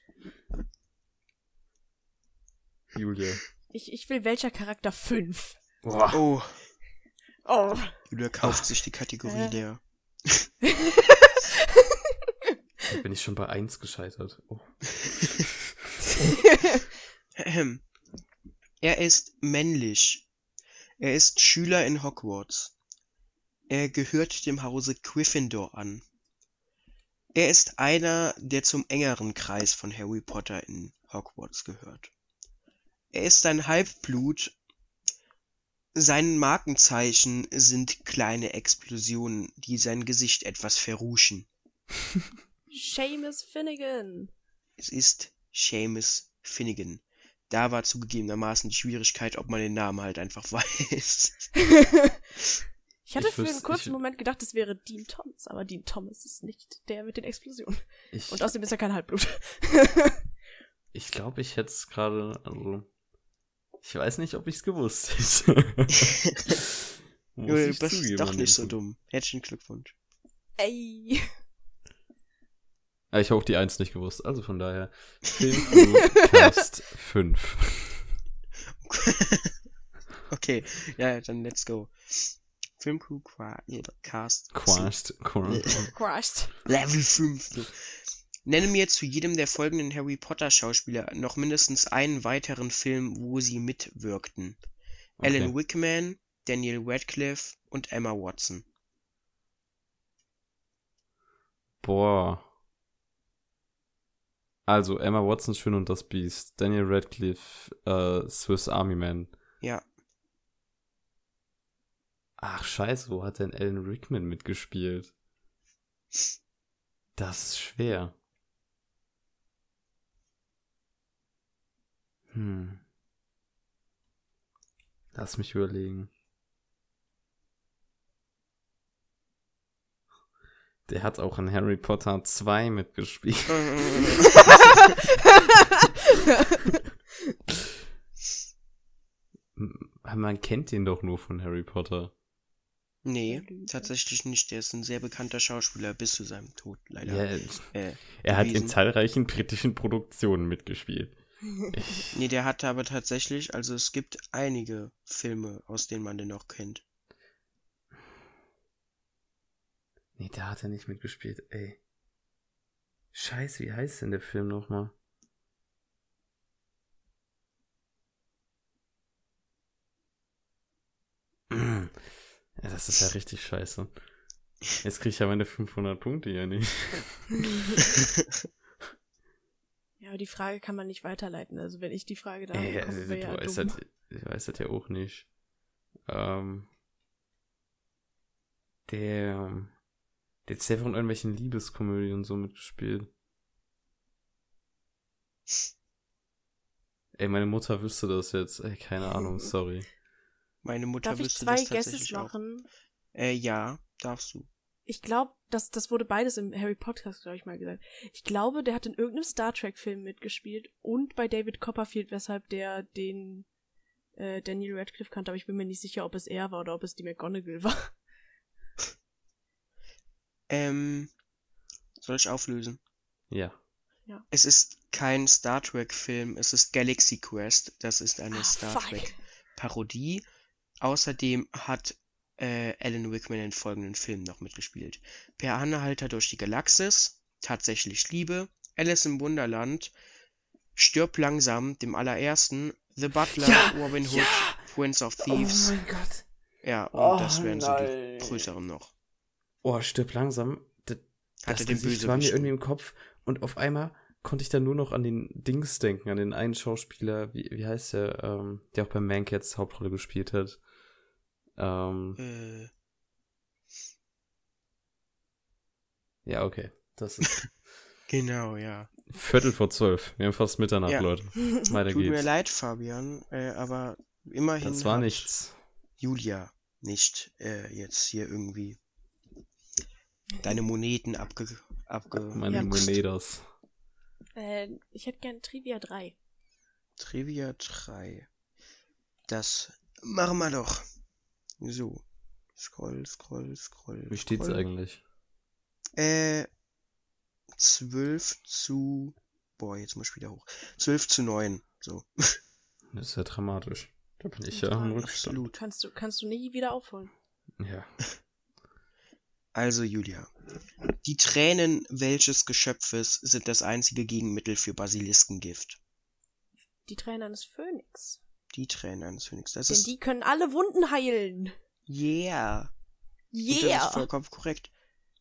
Julia. Ich, ich will welcher Charakter 5. Boah. Oh, Oh. Julia kauft sich die Kategorie Äh. der. Da bin ich schon bei 1 gescheitert. Oh. Er ist männlich. Er ist Schüler in Hogwarts. Er gehört dem Hause Gryffindor an. Er ist einer, der zum engeren Kreis von Harry Potter in Hogwarts gehört. Er ist ein Halbblut. Sein Markenzeichen sind kleine Explosionen, die sein Gesicht etwas verruschen. Seamus Finnegan. Es ist Seamus Finnegan. Da war zugegebenermaßen die Schwierigkeit, ob man den Namen halt einfach weiß. Ich hatte Ich für einen kurzen ich- Moment gedacht, es wäre Dean Thomas, aber Dean Thomas ist nicht der mit den Explosionen. Ich, Und außerdem ist er kein Halbblut. ich glaube, ich hätte es gerade, also. Ich weiß nicht, ob ich es gewusst hätte. Muss du bist doch nicht so dumm. Herzlichen Glückwunsch. Ey. Ah, Ich habe auch die 1 nicht gewusst, also von daher. Filmcast 5. okay, ja, dann let's go. Filmcrew Qua- äh, Cast. Quast. Quast. Crushed. Level 5. du. Nenne mir zu jedem der folgenden Harry Potter Schauspieler noch mindestens einen weiteren Film, wo sie mitwirkten. Alan Wickman, Daniel Radcliffe und Emma Watson. Boah. Also, Emma Watson, Schön und das Biest. Daniel Radcliffe, äh, Swiss Army Man. Ja, Ach, scheiße, wo hat denn Alan Rickman mitgespielt? Das ist schwer. Hm. Lass mich überlegen. Der hat auch in Harry Potter 2 mitgespielt. Man kennt den doch nur von Harry Potter. nee, tatsächlich nicht. Der ist ein sehr bekannter Schauspieler bis zu seinem Tod, leider. Ja, Äh, er hat in zahlreichen britischen Produktionen mitgespielt. Nee, der hatte aber tatsächlich, also es gibt einige Filme, aus denen man den noch kennt. Nee, da hat er nicht mitgespielt, ey. Scheiße, wie heißt denn der Film nochmal? Ja, das ist ja richtig scheiße. Jetzt krieg ich ja meine 500 Punkte ja nicht. Ja, aber die Frage kann man nicht weiterleiten. Also wenn ich die Frage da bekomme, also, du ja weißt dumm. das, ich weiß das ja auch nicht. Ähm, der, der hat sehr von irgendwelchen Liebeskomödien und so mitgespielt. Ey, meine Mutter wüsste das jetzt. Ey, keine Ahnung, sorry. Meine Mutter Darf ich wüsste zwei das Guesses tatsächlich machen? Äh, ja, darfst du. Ich glaube, das, das wurde beides im Harry Podcast, glaube ich, mal gesagt. Ich glaube, der hat in irgendeinem Star Trek-Film mitgespielt und bei David Copperfield, weshalb der den äh, Daniel Radcliffe kannte, aber ich bin mir nicht sicher, ob es er war oder ob es die McGonagall war. Ähm, soll ich auflösen? Ja. Es ist kein Star Trek-Film, es ist Galaxy Quest. Das ist eine Ah, Star. Trek-Parodie. Außerdem hat äh, Alan Rickman in folgenden Filmen noch mitgespielt. Per Anhalter durch die Galaxis, Tatsächlich Liebe, Alice im Wunderland, Stirb langsam, dem allerersten, The Butler, Ja, Robin Hood, ja. Prince of Oh Thieves. mein Gott. ja, und Oh, das wären so nein. die größeren noch. Oh, stirb langsam. Das, Hatte das Gesicht war mir irgendwie im Kopf und auf einmal konnte ich dann nur noch an den Dings denken, an den einen Schauspieler, wie, wie heißt der, ähm, der auch bei Mancats Hauptrolle gespielt hat. Ähm, Äh, ja, okay. Das ist genau, ja. Viertel vor zwölf. Wir haben fast Mitternacht, Ja. Leute. Weiter Tut mir geht's. leid, Fabian, äh, aber immerhin Das war hat nichts. Julia nicht äh, jetzt hier irgendwie deine Moneten abge... abge Meine Ja, Monedas. Äh, ich hätte gern Trivia 3. Trivia 3. Das machen wir doch. So. Scroll, scroll, scroll. Wie steht's scroll. eigentlich? Äh, 12 zu. Boah, jetzt muss ich wieder hoch. 12 zu 9. So. Das ist ja dramatisch. Da bin ich ja im Rückstand. Absolut. Kannst du, kannst du nie wieder aufholen. Ja. Also, Julia. Die Tränen welches Geschöpfes sind das einzige Gegenmittel für Basiliskengift? Die Tränen eines Phönix. Die Tränen eines Phönix. Das Denn ist. die können alle Wunden heilen. Yeah. Und Das ist Yeah! vollkommen korrekt.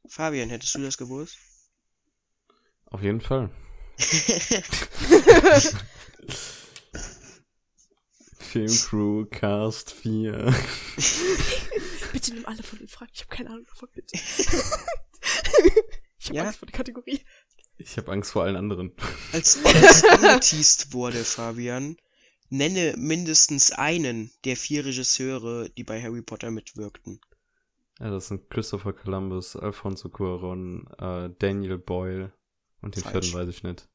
Fabian, hättest du das gewusst? Auf jeden Fall. Filmcrew, Cast 4. Bitte nimm alle von den Fragen. Ich habe keine Ahnung davon. Bitte. ich habe Ja? Angst vor der Kategorie. Ich habe Angst vor allen anderen. Als es angeteased wurde, Fabian, nenne mindestens einen der vier Regisseure, die bei Harry Potter mitwirkten. Ja, das sind Christopher Columbus, Alfonso Cuarón, äh, Daniel Boyle und den Falsch. vierten weiß ich nicht.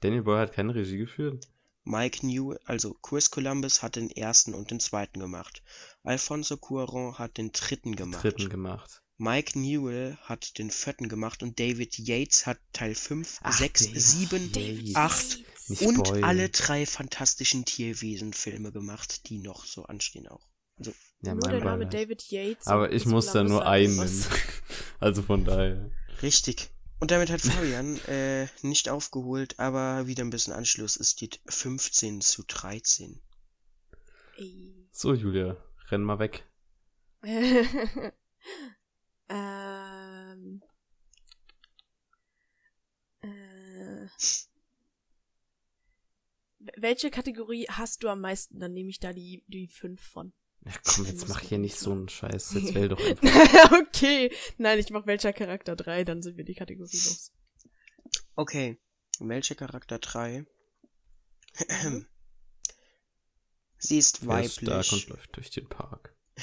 Daniel Boyle hat keine Regie geführt? Mike Newell, also Chris Columbus hat den ersten und den zweiten gemacht. Alfonso Cuarón hat den dritten gemacht. Dritten gemacht. Mike Newell hat den vierten gemacht und David Yates hat Teil 5, Ach, 6, David 7, Yates. 8 Nicht und spoilen. alle drei fantastischen Tierwesen-Filme gemacht, die noch so anstehen auch. Also, Ja, nur der Name. David Yates. Aber ich muss da nur einen. Also von daher. richtig. Und damit hat Fabian äh, nicht aufgeholt, aber wieder ein bisschen Anschluss. Es steht 15 zu 13. Ey. So, Julia, renn mal weg. ähm. Äh. Welche Kategorie hast du am meisten? Dann nehme ich da die, die fünf von. Ja, komm, jetzt mach hier nicht so einen Scheiß. Jetzt wähl doch einfach. okay. Nein, ich mach welcher Charakter 3, dann sind wir die Kategorie los. Okay. Welcher Charakter 3? Sie ist Er ist stark und weiblich. läuft durch den Park.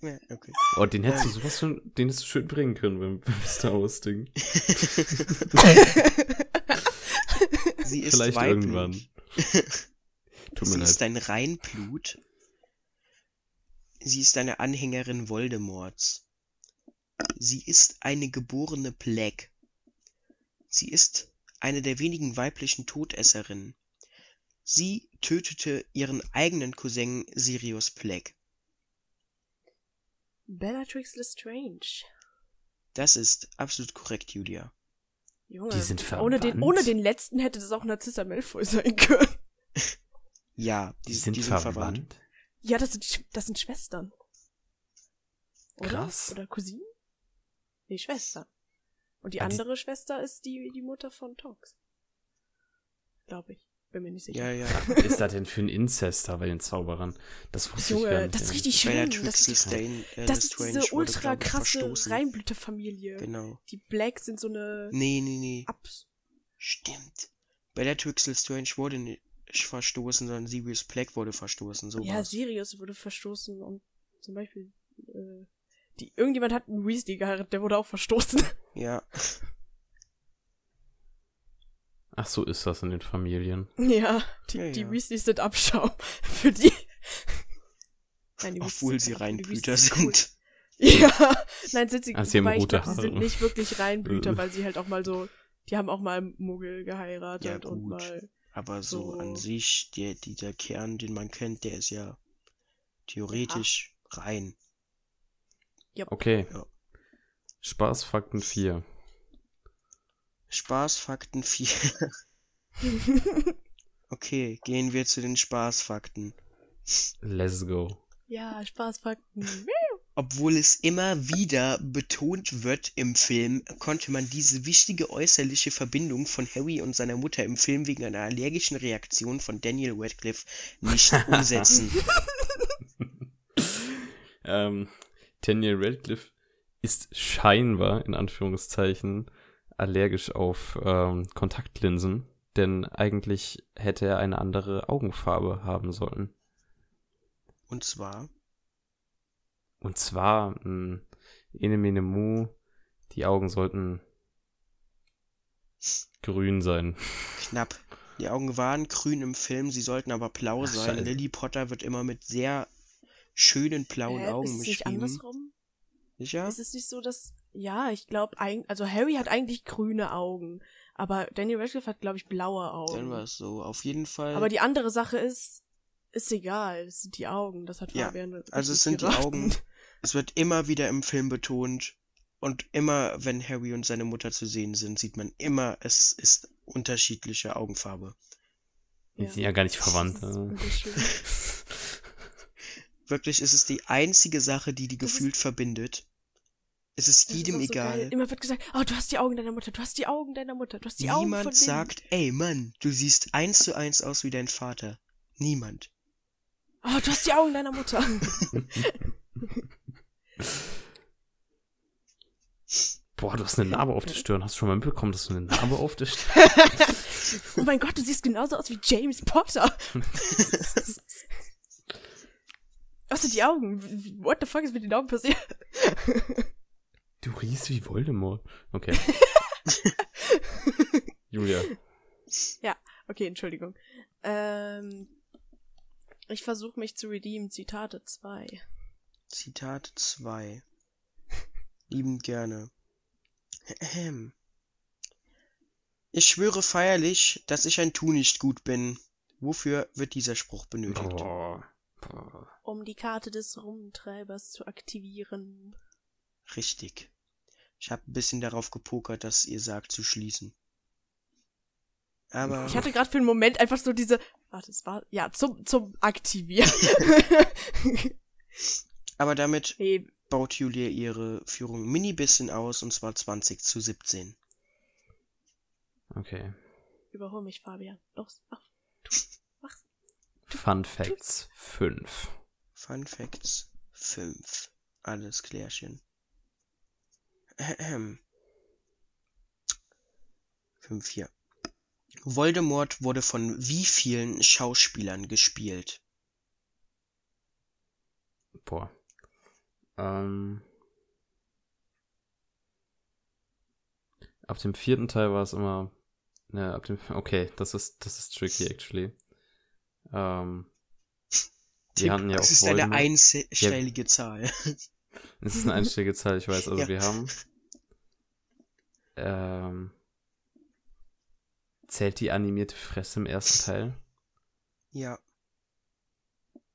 Ja, okay. Oh, den hättest du sowas schon, den hättest du schön bringen können beim, beim Star Wars Ding. Sie ist Vielleicht weiblich. irgendwann. Tut mir Sie ist ein Reinblut. Sie ist eine Anhängerin Voldemorts. Sie ist eine geborene Black. Sie ist eine der wenigen weiblichen Todesserinnen. Sie tötete ihren eigenen Cousin Sirius Black. Bellatrix Lestrange. Das ist absolut korrekt, Julia. Junge, Die sind ohne den, verwandt? ohne den letzten hätte das auch Narcissa Malfoy sein können. Ja, Die sind verwandt. Ja, das sind, das sind Schwestern. Oder? Krass. Oder Cousinen? Nee, Schwestern. Und die die- andere Schwester ist die, die Mutter von Tonks. Glaube ich. Bin mir nicht sicher. Ja, ja. Was ist da denn für ein Inzest da bei den Zauberern? Das wusste ich gar Junge, nicht. das ist richtig schlimm. Bellatrix Das ist, äh, das ist diese ultra krasse. Reinblüterfamilie. Genau. Die Black sind so eine Nee, nee, nee. Abs. Stimmt. Bellatrix Lestrange wurde nicht verstoßen, sondern Sirius Black wurde verstoßen. So Ja. Sirius wurde verstoßen und zum Beispiel, äh, die, irgendjemand hat einen Weasley geheiratet, der wurde auch verstoßen. Ja. Ach, so ist das in den Familien. ja, die, Ja, die ja. Weasleys sind Abschau für die. Nein, die Obwohl sie die Reinblüter sind. sind cool. Ja, nein, sind sie, Ah, sie haben ich rote glaub, sie sind nicht wirklich Reinblüter, Äh. weil sie halt auch mal so, die haben auch mal Muggel geheiratet Ja, und mal, Aber so, So. an sich, der, dieser Kern, den man kennt, der ist ja theoretisch rein. Okay. Ja. Spaßfakten 4. Spaßfakten 4. okay, gehen wir zu den Spaßfakten. Let's go. Ja, Spaßfakten. Obwohl es immer wieder betont wird im Film, konnte man diese wichtige äußerliche Verbindung von Harry und seiner Mutter im Film wegen einer allergischen Reaktion von Daniel Radcliffe nicht umsetzen. Ähm, Daniel Radcliffe ist scheinbar, in Anführungszeichen, allergisch auf ähm, Kontaktlinsen, denn eigentlich hätte er eine andere Augenfarbe haben sollen. Und zwar, Und zwar, mh, Ene Mene Mu, die Augen sollten grün sein. knapp. Die Augen waren grün im Film, sie sollten aber blau Ach, sein. scheiße. Lily Potter wird immer mit sehr schönen blauen Hä, Augen ist es nicht andersrum? Sicher? Ist es nicht so, dass. Ja, ich glaube, also Harry hat eigentlich grüne Augen. Aber Daniel Radcliffe hat, glaube ich, blaue Augen. Dann war es so. Auf jeden Fall. Aber die andere Sache ist, ist egal. Es sind die Augen. Das hat Ja, Fabian also es sind die geraten. Augen. Es wird immer wieder im Film betont. Und immer, wenn Harry und seine Mutter zu sehen sind, sieht man immer, es ist unterschiedliche Augenfarbe. Die sind ja gar nicht verwandt. Ist. Wirklich, es ist die einzige Sache, die die Das ist- gefühlt verbindet. Es ist Das ist jedem so egal. geil. Immer wird gesagt, oh, du hast die Augen deiner Mutter, du hast die Augen deiner Mutter, du hast die Augen von Niemand sagt, ey Mann, du siehst eins zu eins aus wie dein Vater. Niemand. Oh, du hast die Augen deiner Mutter. Boah, du hast eine Narbe auf der Stirn. Hast du schon mal mitbekommen, dass du eine Narbe auf der Stirn oh mein Gott, du siehst genauso aus wie James Potter. Was sind die Augen? What the fuck ist mit den Augen passiert? Du riechst wie Voldemort. Okay. Julia. Okay, Entschuldigung. Ähm, ich versuche mich zu redeemen. Zitate 2. Zitat 2. Liebend gerne. Ahem. Ich schwöre feierlich, dass ich ein Tu nicht gut bin. Wofür wird dieser Spruch benötigt? Boah. Um die Karte des Rumtreibers zu aktivieren. Richtig. Ich habe ein bisschen darauf gepokert, dass ihr sagt zu schließen. Aber Ich hatte gerade für einen Moment einfach so diese. Warte, es war. Ja, zum, zum Aktivieren. Aber damit nee, baut Julia ihre Führung mini bisschen aus, und zwar 20 zu 17. Okay. überhol mich, Fabian. Los, mach. Fun Facts 5. Fun Facts 5. Alles klärchen. Ahem. 5 hier. Voldemort wurde von wie vielen Schauspielern gespielt? Boah. Ähm. Ab dem vierten Teil war es immer. Ne, ab dem. Okay, das ist, das ist tricky, actually. Ähm. Hatten ja das auch ist eine Voldemort. einstellige Zahl. Es ist eine einstellige Zahl, ich weiß. Also Ja. wir haben. Ähm. Zählt die animierte Fresse im ersten Teil? Ja,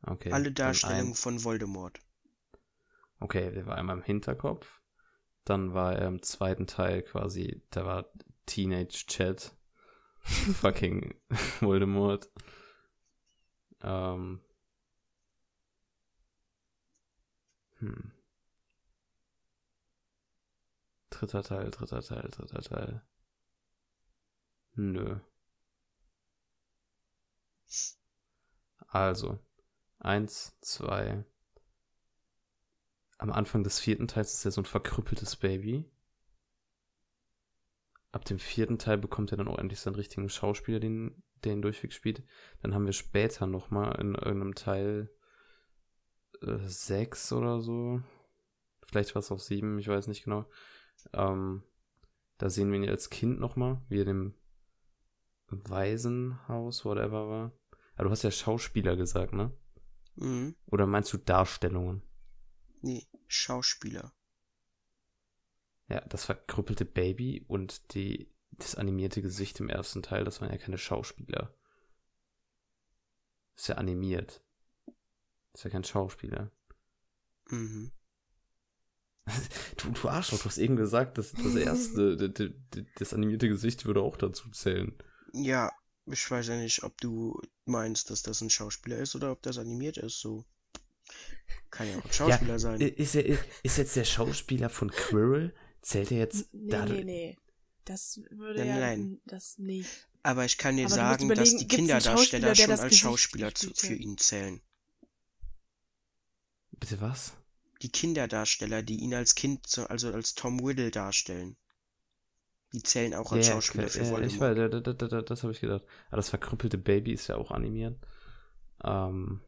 Okay. alle Darstellungen von Voldemort. Okay, der war einmal im Hinterkopf. Dann war er im zweiten Teil quasi, da war Teenage Chat. Fucking Voldemort. Ähm. Hm. Dritter Teil, dritter Teil, dritter Teil. Nö. Also, eins, zwei, am Anfang des vierten Teils ist er so ein verkrüppeltes Baby. Ab dem vierten Teil bekommt er dann auch endlich seinen richtigen Schauspieler, den, der ihn durchweg spielt. Dann haben wir später nochmal in irgendeinem Teil äh, sechs oder so. Vielleicht war es auch sieben, ich weiß nicht genau. Ähm, da sehen wir ihn als Kind nochmal, wie er im Waisenhaus, whatever war. Aber du hast ja Schauspieler gesagt, ne? Mhm. Oder meinst du Darstellungen? Nee, Schauspieler. Ja, das verkrüppelte Baby und die, das animierte Gesicht im ersten Teil, das waren ja keine Schauspieler. Das ist ja animiert. Das ist ja kein Schauspieler. Mhm. Du, du Arschloch, du hast eben gesagt, dass das erste, das animierte Gesicht würde auch dazu zählen. Ja, ich weiß ja nicht, ob du meinst, dass das ein Schauspieler ist oder ob das animiert ist, so. Kann ja auch ein Schauspieler ja, sein. Ist, er, ist jetzt der Schauspieler von Quirrell? Zählt er jetzt Nee, da? nee, nee. Das würde Nein, ja nein. das nicht. Aber ich kann dir Aber sagen, dass die Kinderdarsteller schon als Gesicht Schauspieler zu, für ihn zählen. Bitte was? Die Kinderdarsteller, die ihn als Kind, so- also als Tom Riddle darstellen, die zählen auch als Ja, Schauspieler klar, für ja, ich Voldemort. weiß, da, da, da, da, das habe ich gedacht. Aber das verkrüppelte Baby ist ja auch animiert. Ähm,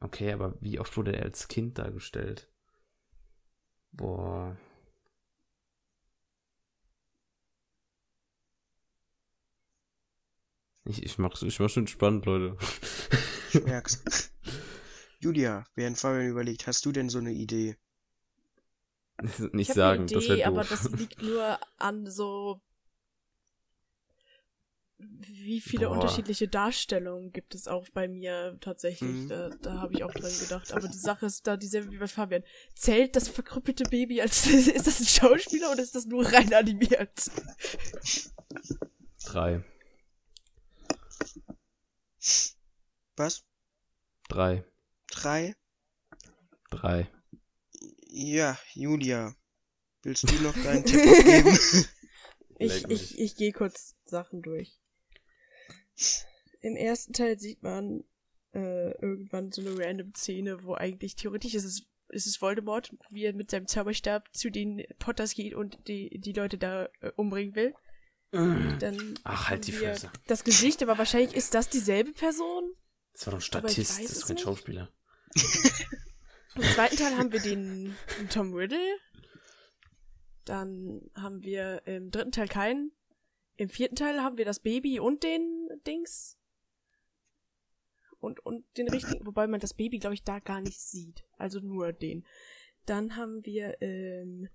okay, aber wie oft wurde er als Kind dargestellt? Boah. Ich, ich mach's, ich mach's schon spannend, Leute. Ich merk's. Julia, während Fabian überlegt, hast du denn so eine Idee? Nicht ich habe sagen, eine das Idee, wäre aber doof. das liegt nur an so wie viele Boah. unterschiedliche Darstellungen gibt es auch bei mir tatsächlich. Mhm. Da, da habe ich auch dran gedacht. Aber die Sache ist da dieselbe wie bei Fabian. Zählt das verkrüppelte Baby als ist das ein Schauspieler oder ist das nur rein animiert? Drei. Was? Drei. Drei? Drei. Ja, Julia. Willst du noch deinen Tipp abgeben? Ich, ich, ich gehe kurz Sachen durch. Im ersten Teil sieht man äh, irgendwann so eine random Szene, wo eigentlich theoretisch ist es, ist es Voldemort, wie er mit seinem Zauberstab zu den Potters geht und die, die Leute da äh, umbringen will. Dann Ach, halt die Fresse. Das Gesicht, aber wahrscheinlich ist das dieselbe Person. Das war doch ein Statist, das ist kein nicht. Schauspieler. Im zweiten Teil haben wir den, den Tom Riddle. Dann haben wir im dritten Teil keinen. Im vierten Teil haben wir das Baby und den Dings. Und, und den richtigen, wobei man das Baby, glaube ich, da gar nicht sieht. Also nur den. Dann haben wir im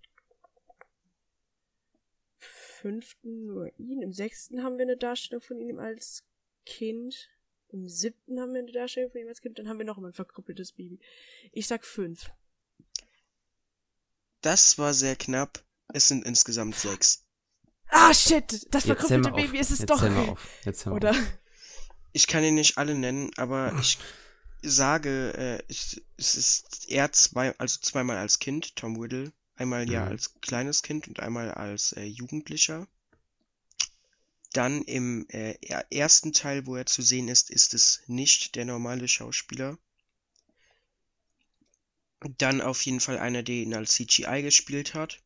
fünften nur ihn. Im sechsten haben wir eine Darstellung von ihm als Kind. Im siebten haben wir eine Darstellung von ihm als Kind. Dann haben wir noch immer ein verkrüppeltes Baby. Ich sag fünf. Das war sehr knapp. Es sind insgesamt sechs. Ah, shit! Das verkrüppelte. Baby ist es Jetzt doch. mal auf. Jetzt mal Oder? auf. Ich kann ihn nicht alle nennen, aber ich sage, äh, ich, es ist er zwei, also zweimal als Kind, Tom Riddle, einmal ja Mhm. als kleines Kind und einmal als äh, Jugendlicher. Dann im äh, er- ersten Teil, wo er zu sehen ist, ist es nicht der normale Schauspieler. Dann auf jeden Fall einer, der ihn als CGI gespielt hat.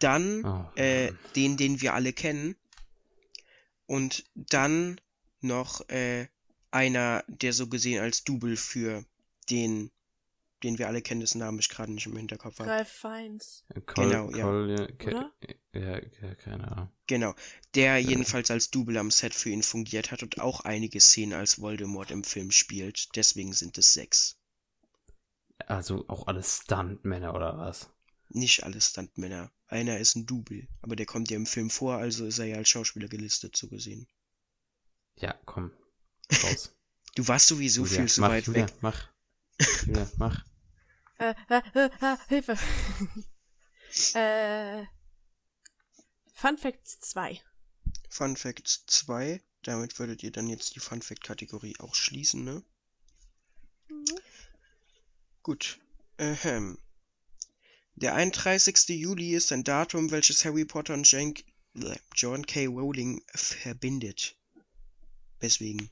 Dann Oh, äh, den, den wir alle kennen. Und dann noch äh, einer, der so gesehen als Double für den, den wir alle kennen, dessen Namen ich gerade nicht im Hinterkopf habe. Ralph Fiennes. Col, genau, ja. Col, ja, ke- Oder? ja, ja, keine Ahnung. Genau, der jedenfalls als Double am Set für ihn fungiert hat und auch einige Szenen als Voldemort im Film spielt. Deswegen sind es sechs. Also auch alles Stuntmänner oder was? Nicht alle Stuntmänner. Einer ist ein Double, aber der kommt ja im Film vor, also ist er ja als Schauspieler gelistet, so gesehen. Ja, komm. Raus. Du warst sowieso Julia, viel zu mach, weit Julia, weg. Mach. Julia, mach. Äh, äh, äh, äh, Hilfe. äh, Fun Facts 2. Fun Fact 2. Damit würdet ihr dann jetzt die Fun Fact Kategorie auch schließen, ne? Gut. Ähm. Der 31. Juli ist ein Datum, welches Harry Potter und John K. Rowling verbindet. Weswegen?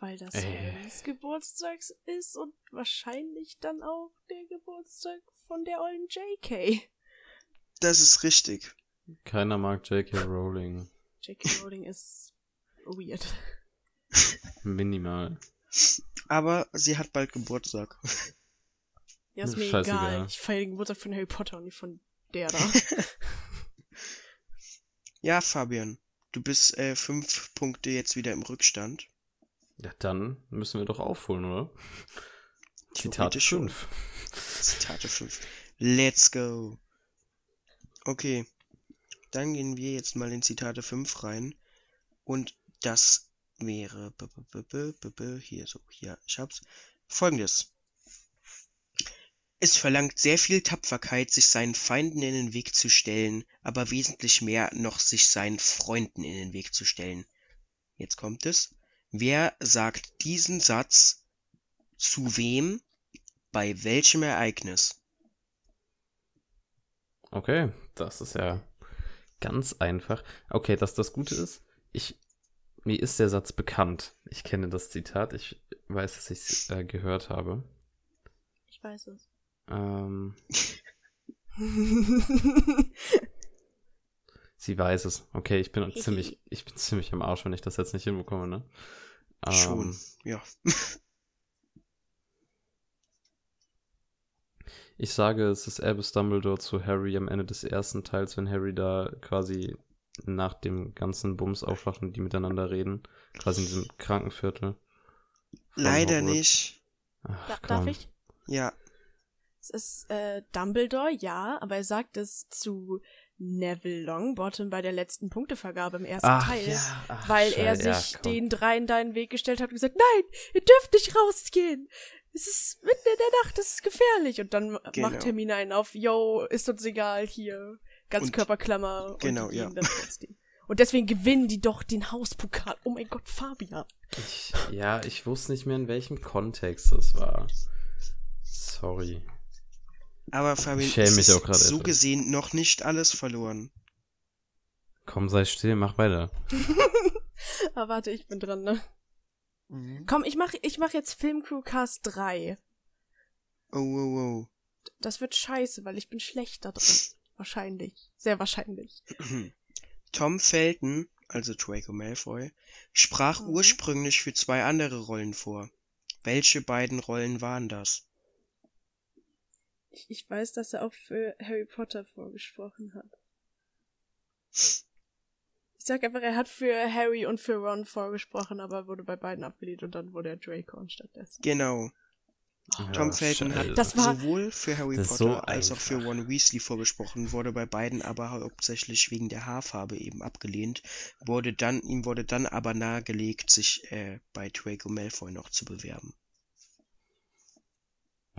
Weil das Äh. Harrys Geburtstag ist und wahrscheinlich dann auch der Geburtstag von der ollen JK. Das ist richtig. Keiner mag J.K. Rowling. J.K. Rowling ist weird. Minimal. Aber sie hat bald Geburtstag. Ja, ist Ist mir scheißegal. egal. Ich feiere den Geburtstag von Harry Potter und nicht von der da. Ja, Fabian. Du bist äh, fünf Punkte jetzt wieder im Rückstand. Ja, dann müssen wir doch aufholen, oder? Zitat Theoretisch schon. 5. Zitate 5. Let's go. Okay. Dann gehen wir jetzt mal in Zitate 5 rein. Und das wäre. b- b- b- b- b- b- Hier, so, hier, ich hab's. Folgendes. Es verlangt sehr viel Tapferkeit, sich seinen Feinden in den Weg zu stellen, aber wesentlich mehr noch sich seinen Freunden in den Weg zu stellen. Jetzt kommt es. Wer sagt diesen Satz zu wem, bei welchem Ereignis? Okay, das ist ja ganz einfach. Okay, dass das Gute ist, ich, mir ist der Satz bekannt. Ich kenne das Zitat, ich weiß, dass ich es äh, gehört habe. Ich weiß es. Ähm, sie weiß es. Okay, ich bin ziemlich, ich bin ziemlich am Arsch, wenn ich das jetzt nicht hinbekomme, ne? Schon, Ähm, ja. Ich sage, es ist Albus Dumbledore zu Harry am Ende des ersten Teils, wenn Harry da quasi nach dem ganzen Bums aufwachen, die miteinander reden. Quasi in diesem Krankenviertel. Leider Hogwarts. nicht. Ach, darf ich? Ja, Es ist äh, Dumbledore, ja, aber er sagt es zu Neville Longbottom bei der letzten Punktevergabe im ersten Ach, Teil. ja. Ach, weil er Scheiße, ja, sich komm. den dreien da in den Weg gestellt hat und gesagt, nein, ihr dürft nicht rausgehen. Es ist mitten in der Nacht, es ist gefährlich. Und dann Genau. macht Hermine einen auf, yo, ist uns egal, hier, Ganzkörperklammer. Und Genau, die ja. Und deswegen gewinnen die doch den Hauspokal. Oh mein Gott, Fabian. Ich, ja, ich wusste nicht mehr, in welchem Kontext das war. Sorry. Aber Fabian, Ich mich ist auch gerade so etwas. gesehen noch nicht alles verloren. Komm, sei still, mach weiter. Ah, warte, ich bin dran, ne? Mhm. Komm, ich mach, ich mach jetzt Filmcrewcast 3. Oh, oh, Das wird scheiße, weil ich bin schlecht da drin. Wahrscheinlich. Sehr wahrscheinlich. oh. Tom Felton, also Draco Malfoy, sprach Mhm. ursprünglich für zwei andere Rollen vor. Welche beiden Rollen waren das? Ich, ich weiß, dass er auch für Harry Potter vorgesprochen hat. Ich sag einfach, er hat für Harry und für Ron vorgesprochen, aber wurde bei beiden abgelehnt und dann wurde er Draco anstattdessen. Genau. Tom Ja, Felton hat Das war- sowohl für Harry Potter so als auch für. Ron Weasley vorgesprochen, wurde bei beiden aber hauptsächlich wegen der Haarfarbe eben abgelehnt, wurde dann, ihm wurde dann aber nahegelegt, sich äh, bei Draco Malfoy noch zu bewerben.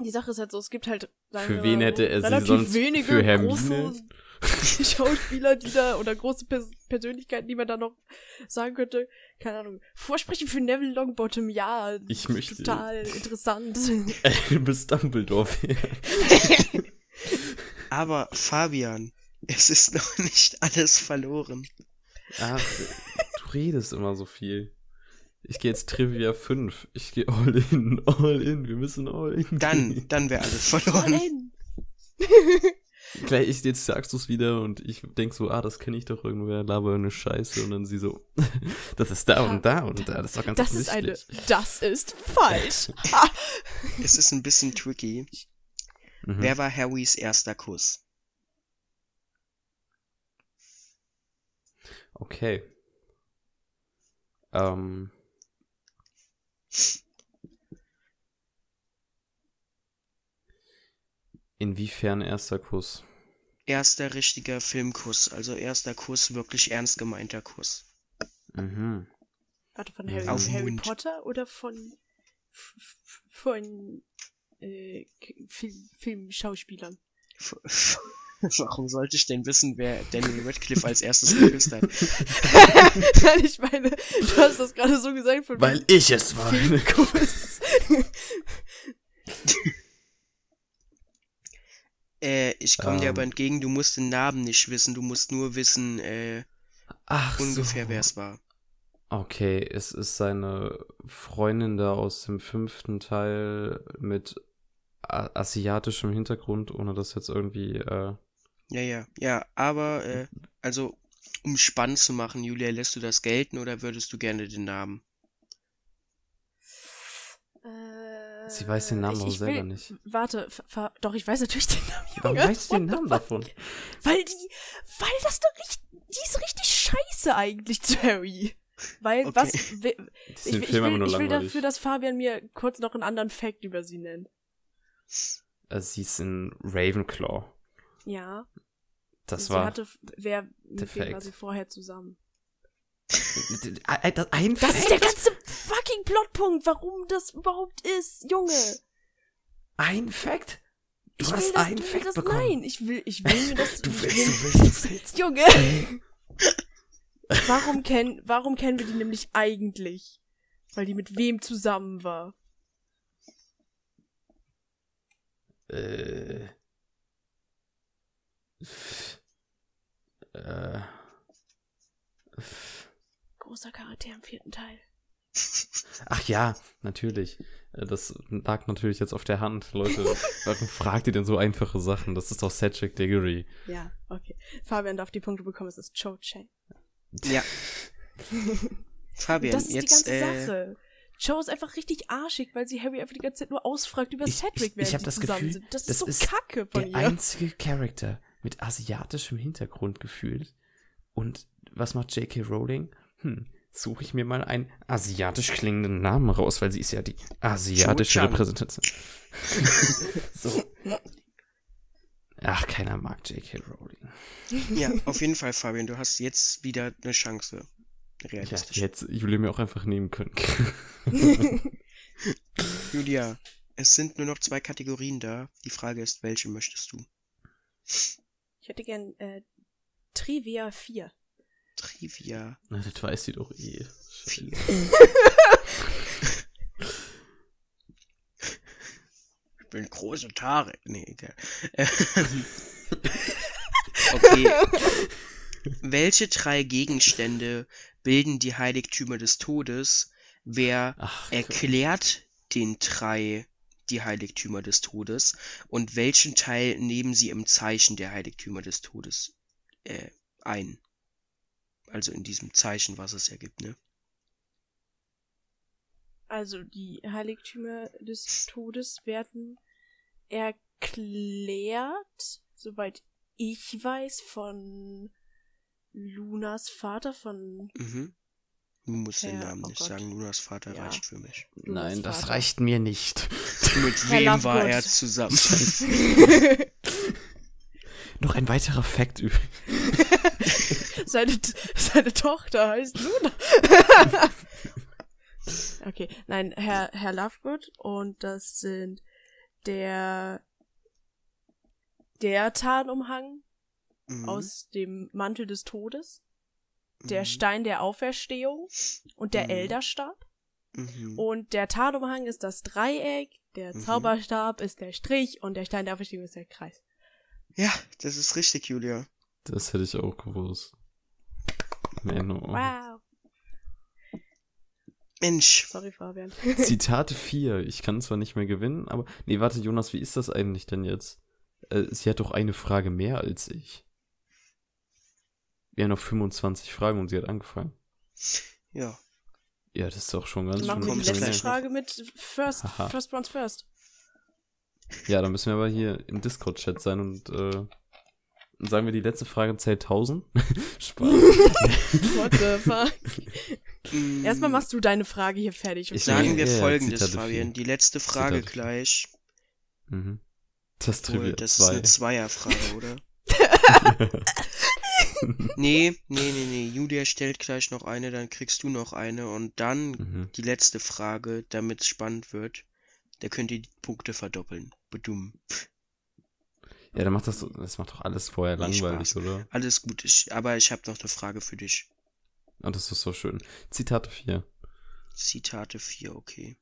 Die Sache ist halt so, es gibt halt sagen Für wir wen mal, hätte er sie relativ sonst wenige für Hermine? große Schauspieler, die da oder große Pers Persönlichkeiten, die man da noch sagen könnte. Keine Ahnung. Vorsprechen für Neville Longbottom, ja. Ich möchte- Total interessant. Albus Dumbledore. Aber Fabian, es ist noch nicht alles verloren. Ach, du redest immer so viel. Ich gehe jetzt Trivia 5. Ich gehe all in, all in. Wir müssen all in. Dann, gehen. dann wäre alles All verloren. in. Gleich, ich, jetzt sagst du es wieder und ich denk so, ah, das kenne ich doch irgendwer, laber eine Scheiße und dann sie so, das ist da Ja, und da und da, das ist doch ganz Das ist eine. Das ist falsch. Ha! Es ist ein bisschen tricky. Mhm. Wer war Harrys erster Kuss? Okay. Ähm. Inwiefern erster Kuss? Erster richtiger Filmkuss, also erster Kuss, wirklich ernst gemeinter Kuss. Mhm. Warte, von Harry, Auf Harry Mund. Potter oder von. von. Äh, Film, Filmschauspielern? Warum sollte ich denn wissen, wer Daniel Radcliffe als erstes geküsst hat? Nein, ich meine, du hast das gerade so gesagt von Weil ich es war. Äh, ich komme dir Ähm. aber entgegen, du musst den Namen nicht wissen, du musst nur wissen, äh, Ach ungefähr so. wer es war. Okay, es ist seine Freundin da aus dem fünften Teil mit asiatischem Hintergrund, ohne das jetzt irgendwie, äh, Ja, ja, ja, aber, äh, also, um spannend zu machen, Julia, lässt du das gelten oder würdest du gerne den Namen? Äh, Sie weiß den Namen ich, auch ich selber will, nicht. Warte, doch, ich weiß natürlich den Namen. Warum Junge, weißt du den Namen davon? Weil die, weil das doch richtig, die ist richtig scheiße eigentlich Harry. Weil, Okay. was, Ich ich, den ich, will, ich will dafür, dass Fabian mir kurz noch einen anderen Fact über sie nennt. Äh, Sie ist in Ravenclaw. Ja. Das sie war hatte, wer, mit wem war sie vorher zusammen? Ein das- ein ist der ganze fucking Plotpunkt, warum das überhaupt ist, Junge. Ein Fact? Ich Du will hast einen will Fact das, bekommen. Nein, ich will, ich will mir das. Du ich willst, will, du willst, du willst. Junge! warum, kennen, warum kennen wir die nämlich eigentlich? Weil die mit wem zusammen war. Äh. Äh. Großer Charakter im vierten Teil. Ach ja, natürlich. Äh, Das lag natürlich jetzt auf der Hand. Leute, warum fragt ihr denn so einfache Sachen? Das ist doch Cedric Diggory. Ja, okay. Fabian darf die Punkte bekommen, es ist Cho Chang. Ja. Fabian, das ist jetzt. die ganze äh, Sache. Cho ist einfach richtig arschig, weil sie Harry einfach die ganze Zeit nur ausfragt über Ich- Cedric, ich- ich während hab die das zusammen Gefühl, sind. Das, das ist so ist kacke von Der ihr. einzige Charakter mit asiatischem Hintergrund gefühlt. Und was macht J.K. Rowling? Hm, suche ich mir mal einen asiatisch klingenden Namen raus, weil sie ist ja die asiatische. Repräsentantin. so. Ach, keiner mag J.K. Rowling. Ja, auf jeden Fall, Fabian, du hast jetzt wieder eine Chance. Ja, Realistisch. jetzt Julia mir auch einfach nehmen können. Julia, es sind nur noch zwei Kategorien da. Die Frage ist, welche möchtest du? Ich hätte gern äh, Trivia 4. Trivia Na, das weiß sie doch eh. 4. ich bin große Tarek. Nee, egal. Okay. Welche drei Gegenstände bilden die Heiligtümer des Todes? Wer Ach, erklärt den drei die Heiligtümer des Todes und welchen Teil nehmen sie im Zeichen der Heiligtümer des Todes äh, ein? Also in diesem Zeichen, was es ergibt, ne? Also die Heiligtümer des Todes werden erklärt, soweit ich weiß, von Lunas Vater, von Mhm. Du musst den Ja, Namen oh nicht Gott. sagen, Lunas Vater Ja. reicht für mich. Lunas Nein, das Vater. reicht mir nicht. Mit Herr wem war er zusammen? Noch ein weiterer Fakt übrigens. seine, seine Tochter heißt Luna. okay, nein, Herr, Herr Lovegood und das sind der der Tarnumhang Mhm. aus dem Mantel des Todes, der Mhm. Stein der Auferstehung und der Mhm. Elderstab. Mhm. Und der Tarnumhang ist das Dreieck, der Mhm. Zauberstab ist der Strich und der Stein der Auferstehung ist der Kreis. Ja, das ist richtig, Julia. Das hätte ich auch gewusst. Menno. Wow. Mensch, Sorry, Fabian. Zitate 4. Ich kann zwar nicht mehr gewinnen, aber. Nee, warte, Jonas, wie ist das eigentlich denn jetzt? Äh, sie hat doch eine Frage mehr als ich. Wir haben noch 25 Fragen und sie hat angefangen. ja. Ja, das ist doch schon ganz Dann machen wir schön. die letzte. Frage mit First, Aha. First Ones First. Ja, dann müssen wir aber hier im Discord-Chat sein und, äh, sagen wir, die letzte Frage zählt 1000. Spaß. What the fuck? Mm, Erstmal machst du deine Frage hier fertig. Ich? Sagen wir Ja, folgendes, Zitate Fabian. vier. Die letzte Frage Zitate gleich. mhm. Das Obwohl, das 2. ist eine Zweierfrage, oder? Nee, nee, nee, nee. Julia stellt gleich noch eine, dann kriegst du noch eine und dann mhm. die letzte Frage, damit es spannend wird. Da könnt ihr die Punkte verdoppeln. Bedum. Ja, dann macht das, das macht doch alles vorher Nee, langweilig, Spaß. oder? Alles gut, ich, aber ich habe noch eine Frage für dich. Und das ist so schön. Zitate 4. Zitate 4, okay.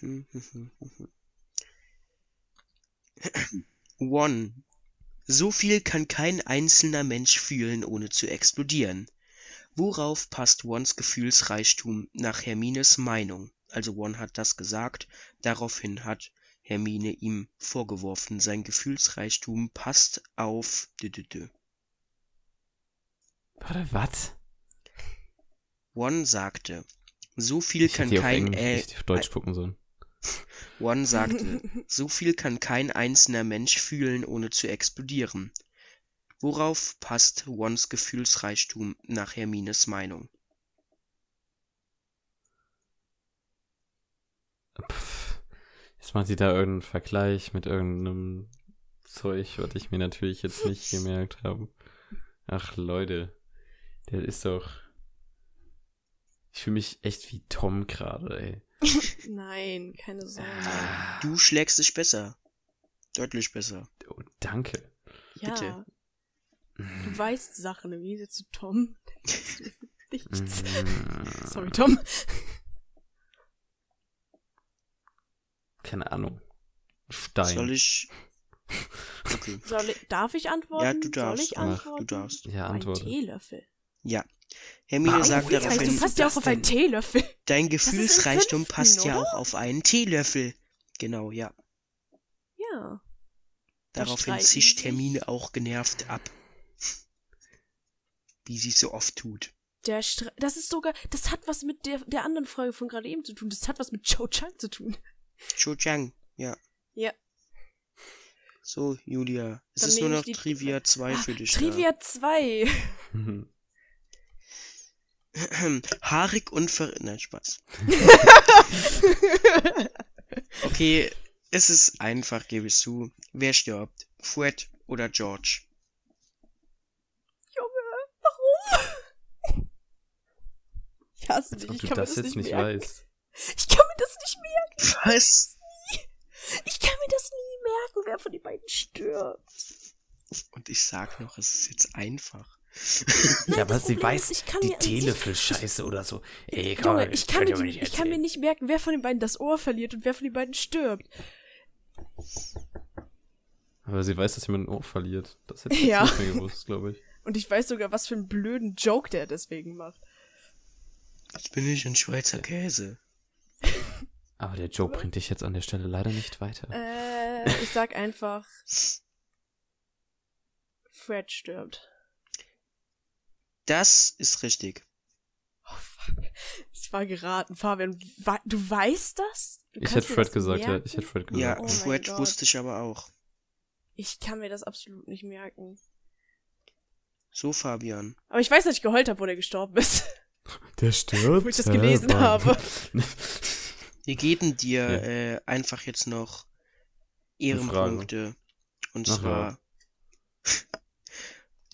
Hm, hm, hm. One. So viel kann kein einzelner Mensch fühlen, ohne zu explodieren. Worauf passt Ones Gefühlsreichtum nach Hermines Meinung? Also One hat das gesagt, daraufhin hat Hermine ihm vorgeworfen, sein Gefühlsreichtum passt auf. Warte, was? One sagte, so viel Ich kann kein Englisch, äh, Deutsch gucken sollen. One sagte, so viel kann kein einzelner Mensch fühlen, ohne zu explodieren. Worauf passt Ones Gefühlsreichtum nach Hermines Meinung? Pff, jetzt macht sie da irgendeinen Vergleich mit irgendeinem Zeug, was ich mir natürlich jetzt nicht gemerkt habe. Ach, Leute. Der ist doch. Ich fühle mich echt wie Tom gerade, ey. Nein, keine Sorge. Du schlägst dich besser. Deutlich besser. Oh, danke. Ja. Bitte. Du weißt Sachen im Gegensatz zu Tom. Nichts. Mm, Sorry, Tom. Keine Ahnung. Stein. Soll ich. Okay. Soll ich, darf ich antworten? Ja, du darfst. Soll ich Ach, du antworten? Darfst. Ja, Ein antworte. Teelöffel. Ja. Hermine sagt Jetzt daraufhin, du passt ja auch auf einen Teelöffel. dein Gefühlsreichtum fünften, passt ja oder? auch auf einen Teelöffel. Genau, ja. Ja. Da Daraufhin zischt sich. Hermine auch genervt ab. Wie sie so oft tut. Der Stre das ist sogar, das hat was mit der, der anderen Frage von gerade eben zu tun. Das hat was mit Cho Chang zu tun. Cho Chang, ja. Ja. So, Julia. Es Dann ist nur noch Trivia 2 für dich. Trivia 2. Haarig und ver... Nein, Spaß. Okay, es ist einfach, gebe ich zu. Wer stirbt? Fred oder George? Warum? Ich hasse dich. ob Ich du kann mir das das jetzt nicht nicht merken. weißt. Ich kann mir das nicht merken. Was? Ich kann mir das nie merken, wer von den beiden stirbt. Und ich sag noch, es ist jetzt einfach. Nein, ja, aber sie ist, weiß ich kann die Teelöffel-Scheiße oder so. Ey, komm, Junge, ich kann, mir die, nicht ich kann mir nicht merken, wer von den beiden das Ohr verliert und wer von den beiden stirbt. Aber sie weiß, dass jemand ein Ohr verliert. Das hätte ich Ja. nicht mehr gewusst, glaube ich. Und ich weiß sogar, was für einen blöden Joke der deswegen macht. Jetzt bin ich ein Schweizer Käse. Aber der Joe bringt dich jetzt an der Stelle leider nicht weiter. Äh, ich sag einfach, Fred stirbt. Das ist richtig. Oh fuck. Es war geraten, Fabian. Wa- Du weißt das? Du ich hätte Fred gesagt, ja. merken? Ich hätte Fred Ja, gesagt. Oh mein Fred Gott. wusste ich aber auch. Ich kann mir das absolut nicht merken. So, Fabian. Aber ich weiß, dass ich geheult habe, wo der gestorben ist. Der stirbt? Wo ich das gelesen habe. Wir geben dir Ja. äh, einfach jetzt noch. Ehrenpunkte. Und Ach ja. zwar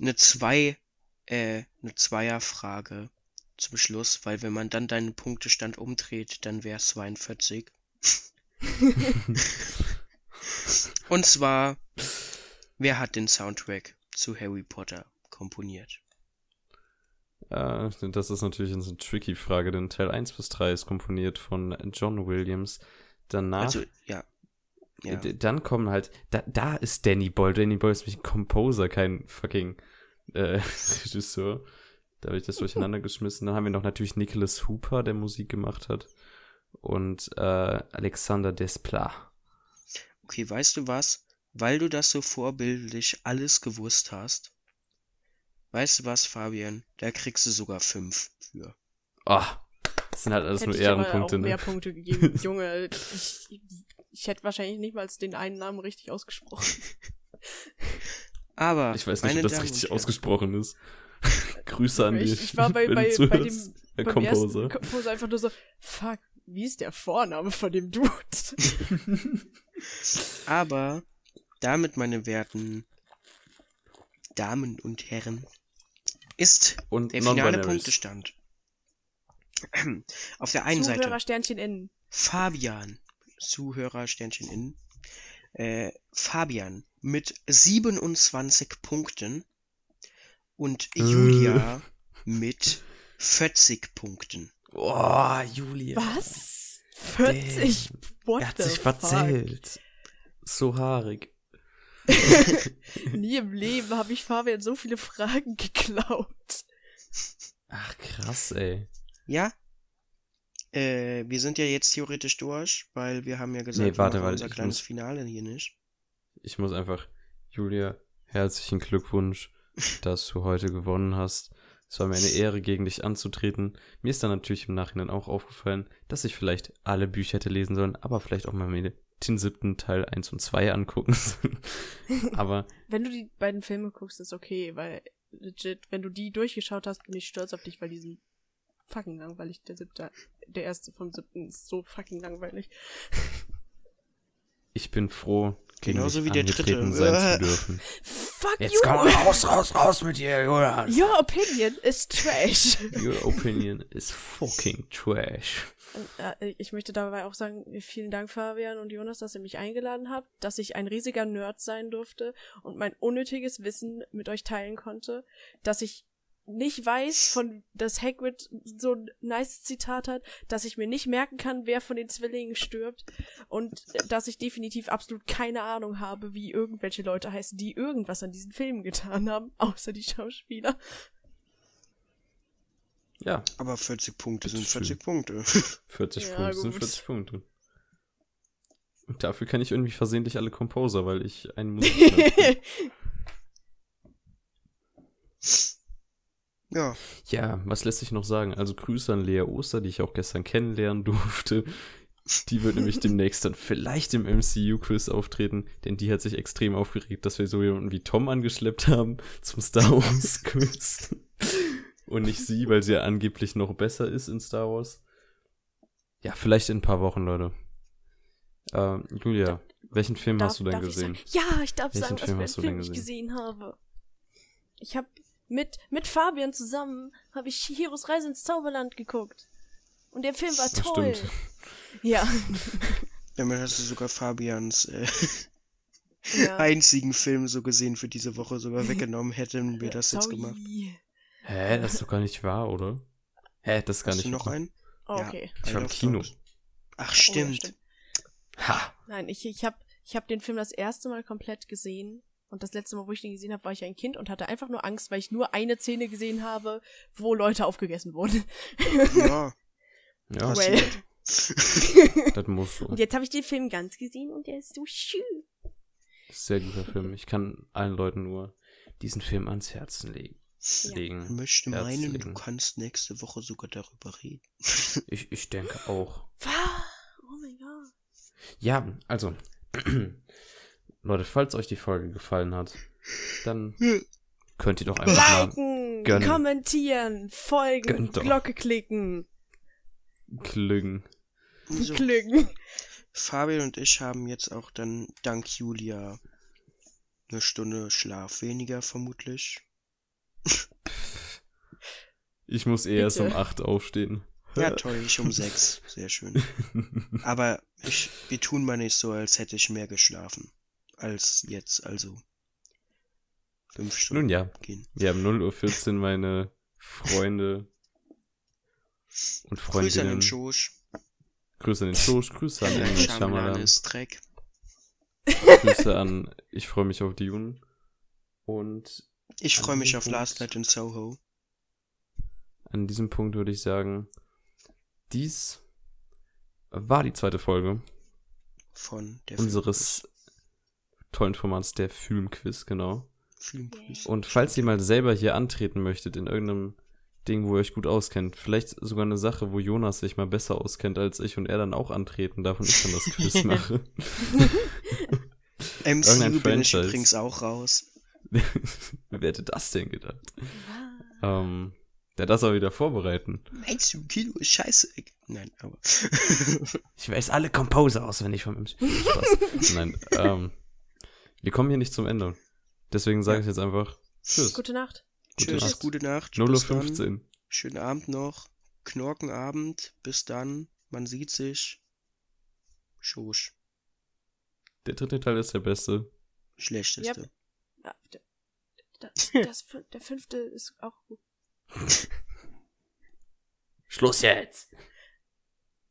eine zwei, äh, eine Zweierfrage zum Schluss, weil wenn man dann deinen Punktestand umdreht, dann wäre es 42. Und zwar, wer hat den Soundtrack zu Harry Potter komponiert? Äh, das ist natürlich eine tricky Frage, denn Teil 1 bis 3 ist komponiert von John Williams. Danach, Also, ja. ja. dann kommen halt, da, da ist Danny Boyle. Danny Boyle ist nämlich ein Composer, kein fucking äh, Regisseur. Da habe ich das durcheinander geschmissen. Dann haben wir noch natürlich Nicholas Hooper, der Musik gemacht hat. Und äh, Alexander Desplat. Okay, weißt du was? Weil du das so vorbildlich alles gewusst hast. Weißt du was, Fabian? Da kriegst du sogar fünf für. Oh, das sind halt alles Hätte nur Ehrenpunkte, ne? mehr Punkte gegeben. Junge, ich, ich hätte wahrscheinlich nicht mal den einen Namen richtig ausgesprochen. Aber, Ich weiß nicht, ob das Damen richtig ausgesprochen ist. Grüße an dich. Ich, ich war bei, bei, bei dem äh, beim ersten Composer. Composer einfach nur so, fuck, wie ist der Vorname von dem Dude? Aber, damit, meine werten Damen und Herren, ist Und der finale. Punktestand. Auf der einen Zuhörer Seite Sternchen in. Fabian, Zuhörer Sternchen in, äh, Fabian mit 27 Punkten und Äh. Julia mit 40 Punkten. Oh, Julia. Was? 40? What Er hat the sich fuck? verzählt. So haarig. Nie im Leben habe ich Fabian so viele Fragen geklaut. Ach, krass, ey. Ja? Äh, wir sind ja jetzt theoretisch durch, weil wir haben ja gesagt, Nee, warte, wir machen unser ich kleines muss- Finale hier nicht. Ich muss einfach, Julia, herzlichen Glückwunsch, dass du heute gewonnen hast. Es war mir eine Ehre, gegen dich anzutreten. Mir ist dann natürlich im Nachhinein auch aufgefallen, dass ich vielleicht alle Bücher hätte lesen sollen, aber vielleicht auch mal mir den siebten Teil 1 und 2 angucken sollen. aber Wenn du die beiden Filme guckst, ist okay, weil legit, wenn du die durchgeschaut hast, bin ich stolz auf dich, weil die sind fucking langweilig. Der siebte, der erste vom siebten ist so fucking langweilig. ich bin froh, gegen Genauso dich wie der dritte. sein Äh. zu dürfen. fuck Jetzt you. komm raus, raus, raus mit dir, Jonas. Your opinion is trash. Your opinion is fucking trash. Und, äh, ich möchte dabei auch sagen, vielen Dank Fabian und Jonas, dass ihr mich eingeladen habt, dass ich ein riesiger Nerd sein durfte und mein unnötiges Wissen mit euch teilen konnte, dass ich nicht weiß, von dass Hagrid so ein nice Zitat hat, dass ich mir nicht merken kann, wer von den Zwillingen stirbt und dass ich definitiv absolut keine Ahnung habe, wie irgendwelche Leute heißen, die irgendwas an diesen Filmen getan haben, außer die Schauspieler. Ja, Aber 40 Punkte sind Bitteschön. 40 Punkte. 40 Ja, Punkte sind gut. 40 Punkte. Und dafür kann ich irgendwie versehentlich alle Composer, weil ich einen Musiker bin. Ja, Ja, was lässt sich noch sagen? Also Grüße an Lea Oster, die ich auch gestern kennenlernen durfte. Die wird nämlich demnächst dann vielleicht im MCU-Quiz auftreten, denn die hat sich extrem aufgeregt, dass wir so jemanden wie Tom angeschleppt haben zum Star Wars-Quiz. Und nicht sie, weil sie ja angeblich noch besser ist in Star Wars. Ja, vielleicht in ein paar Wochen, Leute. Ähm, Julia, welchen Film hast du denn darf ich gesehen? Ja, ich darf Welchen sagen, was Film für hast du einen denn Film ich gesehen? gesehen habe. Ich habe mit, mit Fabian zusammen habe ich Chihiros Reise ins Zauberland geguckt. Und der Film war Das toll. stimmt. Ja. damit hast du sogar Fabians äh, ja. einzigen Film so gesehen für diese Woche sogar weggenommen, hätten wir das jetzt gemacht. Hä, das ist doch gar nicht wahr, oder? Hä, das ist gar Hast nicht du noch wahr. einen? Oh, Ja. okay. Ich war im Kino. Ach, Oh, ja, stimmt. stimmt. Ha! Nein, ich, ich habe ich hab den Film das erste Mal komplett gesehen. Und das letzte Mal, wo ich den gesehen habe, war ich ein Kind und hatte einfach nur Angst, weil ich nur eine Szene gesehen habe, wo Leute aufgegessen wurden. ja, Ja, Well. das muss so. Und jetzt habe ich den Film ganz gesehen und der ist so schön. Sehr guter Film. Ich kann allen Leuten nur diesen Film ans Herzen legen. Ich legen. möchte meinen, du Herzlegen. kannst nächste Woche sogar darüber reden. Ich, ich denke auch. Oh mein Gott. Ja, also. Leute, falls euch die Folge gefallen hat, dann könnt ihr doch einfach mal Liken, gönnen. kommentieren, folgen. Glocke klicken, klügen. So, klicken. Fabian und ich haben jetzt auch dann dank Julia eine Stunde Schlaf weniger vermutlich. Ich muss eh erst um Bitte. 8 aufstehen. Ja, toll, ich um sechs. Sehr schön. Aber ich, wir tun mal nicht so, als hätte ich mehr geschlafen. Als jetzt, also. Fünf Stunden Nun ja, gehen. wir haben 0.14 Uhr meine Freunde und Grüße an Freundinnen. den Schosch. Grüße an den Schoß, Grüße an Schamalan Shyamalan, ist Dreck. Grüße an Ich freue mich auf Dune und Ich freue mich auf Punkt- Last Night in Soho. an diesem Punkt würde ich sagen, dies war die zweite Folge Von der unseres tollen Formats der Filmquiz, genau. Filmquiz. Und falls ihr mal selber hier antreten möchtet in irgendeinem Ding, wo ihr euch gut auskennt, vielleicht sogar eine Sache, wo Jonas sich mal besser auskennt als ich und er dann auch antreten darf und ich dann das Quiz mache. MCU irgendein bin ich übrigens auch raus. Wer hätte das denn gedacht? Ähm, der das auch wieder vorbereiten. Meinst du, Kino ist scheiße? Nein, aber. Ich weiß alle Composer auswendig vom MC. Spaß. Nein, ähm, wir kommen hier nicht zum Ende. Deswegen sage ich jetzt einfach Tschüss. Gute Nacht. Gute Tschüss, Nacht. gute Nacht. 0 Uhr bis dann. 15. Schönen Abend noch. Knorkenabend. Bis dann. Man sieht sich. Schosch. Der dritte Teil ist der beste. Schlechteste. Ja, der, das, das, der fünfte ist auch gut. Schluss jetzt!